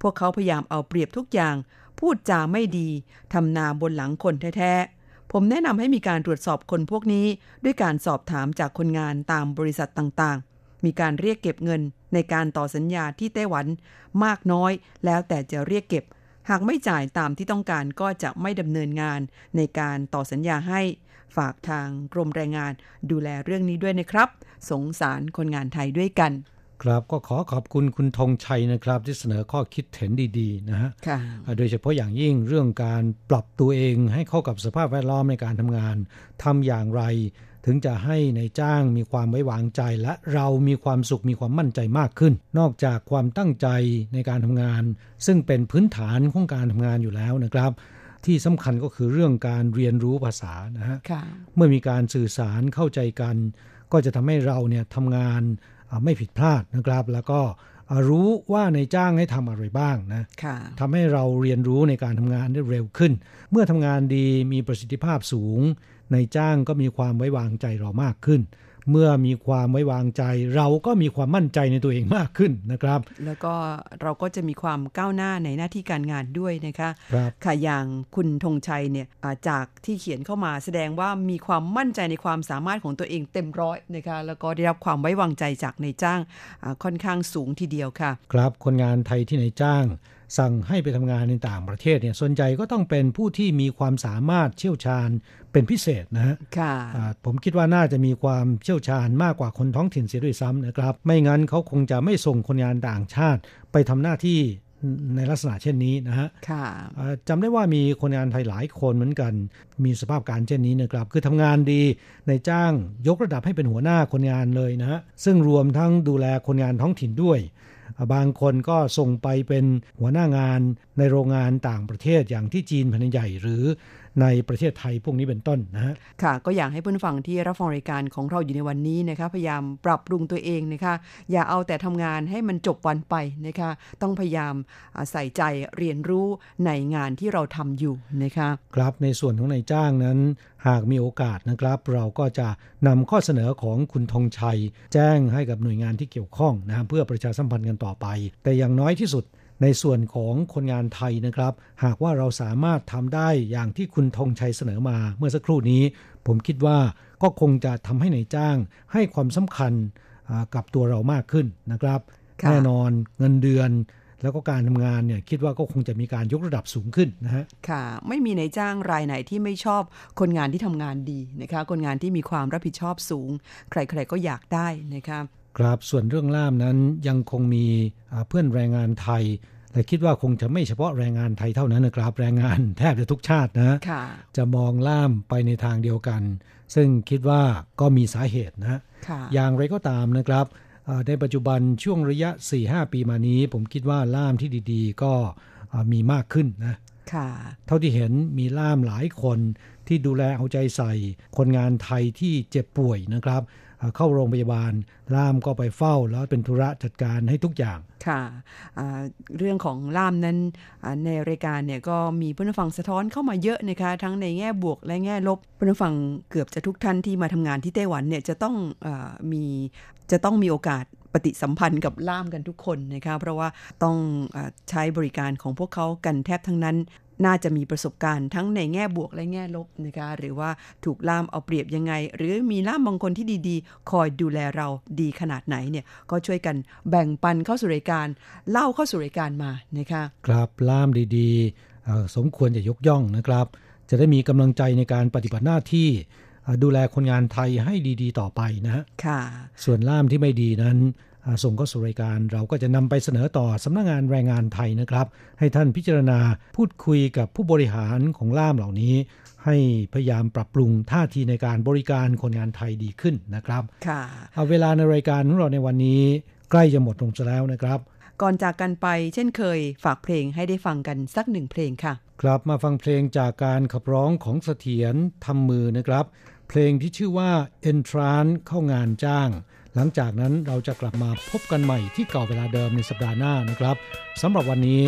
พวกเขาพยายามเอาเปรียบทุกอย่าง พูดจาไม่ดีทำนาบนหลังคนแท้ๆ ผมแนะนำให้มีการตรวจสอบคนพวกนี้ ด้วยการสอบถามจากคนงานตามบริษัทต่างๆ มีการเรียกเก็บเงินในการต่อสัญญาที่ไต้หวันมากน้อย แล้วแต่จะเรียกเก็บ หากไม่จ่ายตามที่ต้องการก็จะไม่ดำเนินงานในการต่อสัญญาให้ฝากทางกรมแรงงานดูแลเรื่องนี้ด้วยนะครับ สงสารคนงานไทยด้วยกัน ครับก็ขอขอบคุณคุณธงชัยนะครับ ที่เสนอข้อคิดเห็นดีๆนะฮะโดยเฉพาะอย่างยิ่งเรื่องการปรับตัวเองให้เข้ากับสภาพแวดล้อมในการทำงานทำอย่างไร ถึงจะให้ในายจ้างมีความไว้วางใจและเรามีความสุขมีความมั่นใจมากขึ้น นอกจากความตั้งใจในการทำงาน ซึ่งเป็นพื้นฐานของการทำงานอยู่แล้วนะครับที่สำคัญก็คือเรื่องการเรียนรู้ภาษานะฮะ เมื่อมีการสื่อสารเข้าใจกัน ก็จะทำให้เราเนี่ยทำงานไม่ผิดพลาดนะครับ แล้วก็รู้ว่าในจ้างให้ทำอะไรบ้างนะทำให้เราเรียนรู้ในการทำงานได้เร็วขึ้น เมื่อทำงานดีมีประสิทธิภาพสูง ในจ้างก็มีความไว้วางใจเรามากขึ้น เมื่อมีความไว้วางใจ เราก็มีความมั่นใจในตัวเองมากขึ้นนะครับ แล้วก็เราก็จะมีความก้าวหน้าในหน้าที่การงานด้วยนะคะครับค่ะอย่างคุณธงชัยเนี่ยจากที่เขียนเข้ามาแสดงว่ามีความมั่นใจในความสามารถของตัวเองเต็มร้อยนะคะแล้วก็ได้รับความไว้วางใจจากในจ้างค่อนข้างสูงทีเดียวค่ะ ครับคนงานไทยที่ในจ้าง สั่งให้ไปทำงานในต่างประเทศเนี่ยส่วนใหญ่ก็ต้องเป็นผู้ที่มีความสามารถเชี่ยวชาญเป็นพิเศษนะฮะผมคิดว่าน่าจะมีความเชี่ยวชาญมากกว่าคนท้องถิ่นเสียด้วยซ้ำนะครับ ไม่งั้นเขาคงจะไม่ส่งคนงานต่างชาติไปทำหน้าที่ในลักษณะเช่นนี้นะฮะจำได้ว่ามีคนงานไทยหลายคนเหมือนกัน มีสภาพการเช่นนี้นะครับ คือทำงานดีในจ้างยกระดับให้เป็นหัวหน้าคนงานเลยนะฮะ ซึ่งรวมทั้งดูแลคนงานท้องถิ่นด้วย บางคนก็ส่งไปเป็นหัวหน้างานในโรงงานต่างประเทศอย่างที่จีนแผ่นใหญ่หรือ ในประเทศไทยพวกนี้เป็นต้นนะฮะค่ะ ก็อยากให้เพื่อนฟังที่รับฟังรายการของเราอยู่ในวันนี้นะคะพยายามปรับปรุงตัวเองนะคะ อย่าเอาแต่ทำงานให้มันจบวันไปนะคะ ต้องพยายามใส่ใจเรียนรู้ในงานที่เราทำอยู่นะคะครับในส่วนของนายจ้างนั้น หากมีโอกาสนะครับ เราก็จะนำข้อเสนอของคุณธงชัย แจ้งให้กับหน่วยงานที่เกี่ยวข้องนะเพื่อประชาสัมพันธ์กันต่อไป แต่อย่างน้อยที่สุด ในส่วนของคนงานไทยนะครับ หากว่าเราสามารถทำได้อย่างที่คุณธงชัยเสนอมาเมื่อสักครู่นี้ ผมคิดว่าก็คงจะทำให้ในายจ้างให้ความสำคัญกับตัวเรามากขึ้นนะครับแน่นอนเงินเดือนแล้วก็การทำงานเนี่ยคิดว่าก็คงจะมีการยกระดับสูงขึ้นนะฮะค่ะ ไม่มีนายจ้างรายไหนที่ไม่ชอบคนงานที่ทำงานดีนะคะ คนงานที่มีความรับผิดชอบสูง ใครๆก็อยากได้นะคะ ครับส่วนเรื่องล่ามนั้นยังคงมีเพื่อนแรงงานไทย แต่คิดว่าคงจะไม่เฉพาะแรงงานไทยเท่านั้นนะครับแรงงานแทบจะทุกชาตินะจะมองล่ามไปในทางเดียวกัน ซึ่งคิดว่าก็มีสาเหตุนะอย่างไรก็ตามนะครับในปัจจุบันช่วงระยะ 4-5 ปีมานี้ ผมคิดว่าล่ามที่ดีๆ ก็มีมากขึ้นนะเท่าที่เห็นมีล่ามหลายคนที่ดูแลเอาใจใส่ คนงานไทยที่เจ็บป่วยนะครับ เข้าโรงพยาบาลล่ามก็ไปเฝ้าแล้วเป็นธุระจัดการให้ทุกอย่าง ค่ะเรื่องของล่ามนั้นในรายการเนี่ยก็มีผู้นฟังสะท้อนเข้ามาเยอะนะคะ ทั้งในแง่บวกและแง่ลบผู้นฟังเกือบจะทุกท่านที่มาทำงานที่ไต้หวันเนี่ยจะต้องอมีจะต้องมีโอกาสปฏิสัมพันธ์กับล่ามกันทุกคนนะคะเพราะว่าต้องอใช้บริการของพวกเขากันแทบทั้งนั้น น่าจะมีประสบการณ์ทั้งในแง่บวกและแง่ลบนะคะหรือว่าถูกล่ามเอาเปรียบยังไง หรือมีล่ามบางคนที่ดีๆ คอยดูแลเราดีขนาดไหนเนี่ยก็ช่วยกันแบ่งปันเข้าสู่รายการ เล่าเข้าสู่รายการมานะคะครับล่ามดีๆ สมควรจะยกย่องนะครับ จะได้มีกำลังใจในการปฏิบัติหน้าที่ดูแลคนงานไทยให้ดีๆ ต่อไปนะฮะส่วนล่ามที่ไม่ดีนั้น ส่งเข้าสู่รายการ เราก็จะนำไปเสนอต่อสำนักงงานแรงงานไทยนะครับ ให้ท่านพิจารณาพูดคุยกับผู้บริหารของล่ามเหล่านี้ ให้พยายามปรับปรุงท่าทีในการบริการคนงานไทยดีขึ้นนะครับค่ะเอาเวลาในรายการของเราในวันนี้ ใกล้จะหมดลงแล้วนะครับ ก่อนจากกันไปเช่นเคย ฝากเพลงให้ได้ฟังกันสักหนึ่งเพลงค่ะกลับมาฟังเพลงจากการขับร้องของเสถียรทำมือนะครับ เพลงที่ชื่อว่า Entrance เข้างานจ้าง หลังจากนั้นเราจะกลับมาพบกันใหม่ที่เก่าเวลาเดิมในสัปดาห์หน้านะครับสำหรับวันนี้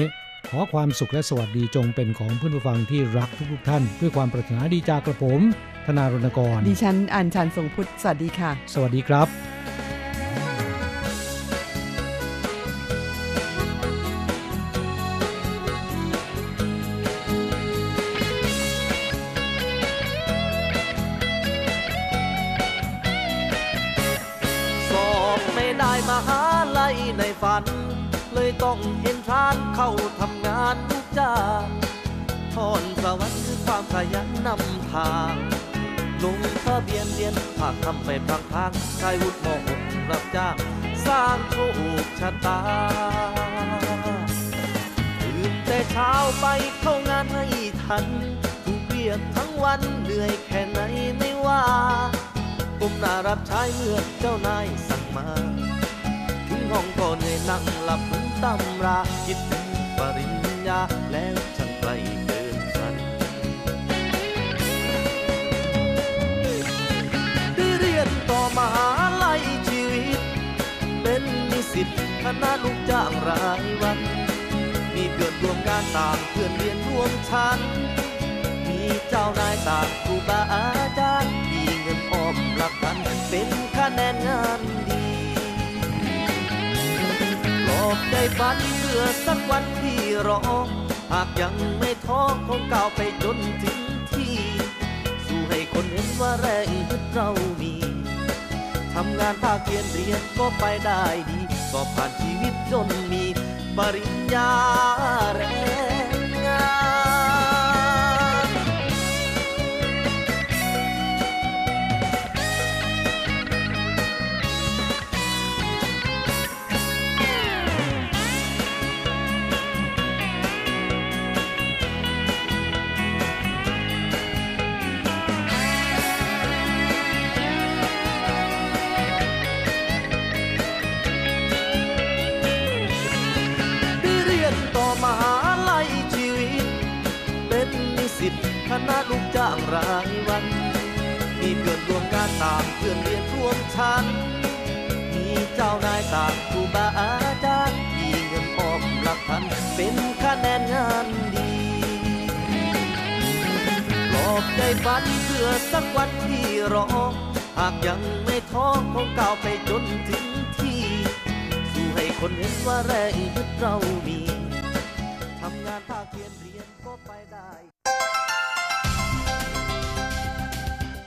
ขอความสุขและสวัสดีจงเป็นของเพื่อนผู้ฟังที่รักทุกๆท่าน ด้วยความปรารถนาดีจากกระผม ธนารณกร ดิฉันอัญชันทรงพุทธ สวัสดีค่ะ สวัสดีครับ ต้องเห็นทานเข้าทำงานทุกจ้าพรสวรรค์คือความขยันนำทางลงทะเบียนเรียนภาคทำไปพังทางชายวุฒิมหกรับจ้างสร้างโชคชะตาตื่นแต่เช้าไปเข้างานให้ทันถูกเรียกทั้งวันเหนื่อยแค่ไหนไม่ว่าผมน่ารับใช้เมื่อเจ้านายสั่งมา ห้องก็เหนื่อยนั่งหลับเหมือนตำราคิดถึงปริญญาแล้วฉันไกลเกินฝันได้เรียนต่อมหาลัยชีวิต เป็นนิสิตคณะลูกจ้างรายวัน มีเพื่อนร่วมงานต่างเพื่อนเรียนร่วมชั้น มีเจ้านายต่างครูบาอาจารย์ มีเงินออมหลักพันเป็นคะแนนงานดี อบใจฝันเพื่อสักวันที่รอ หากยังไม่ท้อคงก้าวไปจนถึงที่ สู้ให้คนเห็นว่าแรงฮึดเรามีทำงานภาคเรียนเรียนก็ไปได้ดี ก็ผ่านชีวิตจนมีปริญญาแรง คณะลูกจ้างรายวัน มีเพื่อนร่วมงานต่างเพื่อนเรียนร่วมชั้น มีเจ้านายต่างครูบาอาจารย์ มีเงินออมหลักพันเป็นคะแนนงานดีหลอกใจฝันเพื่อสักวันที่รอ หากยังไม่ท้อคงก้าวไปจนถึงที่ สู้ให้คนเห็นว่าแรงยึดเรามี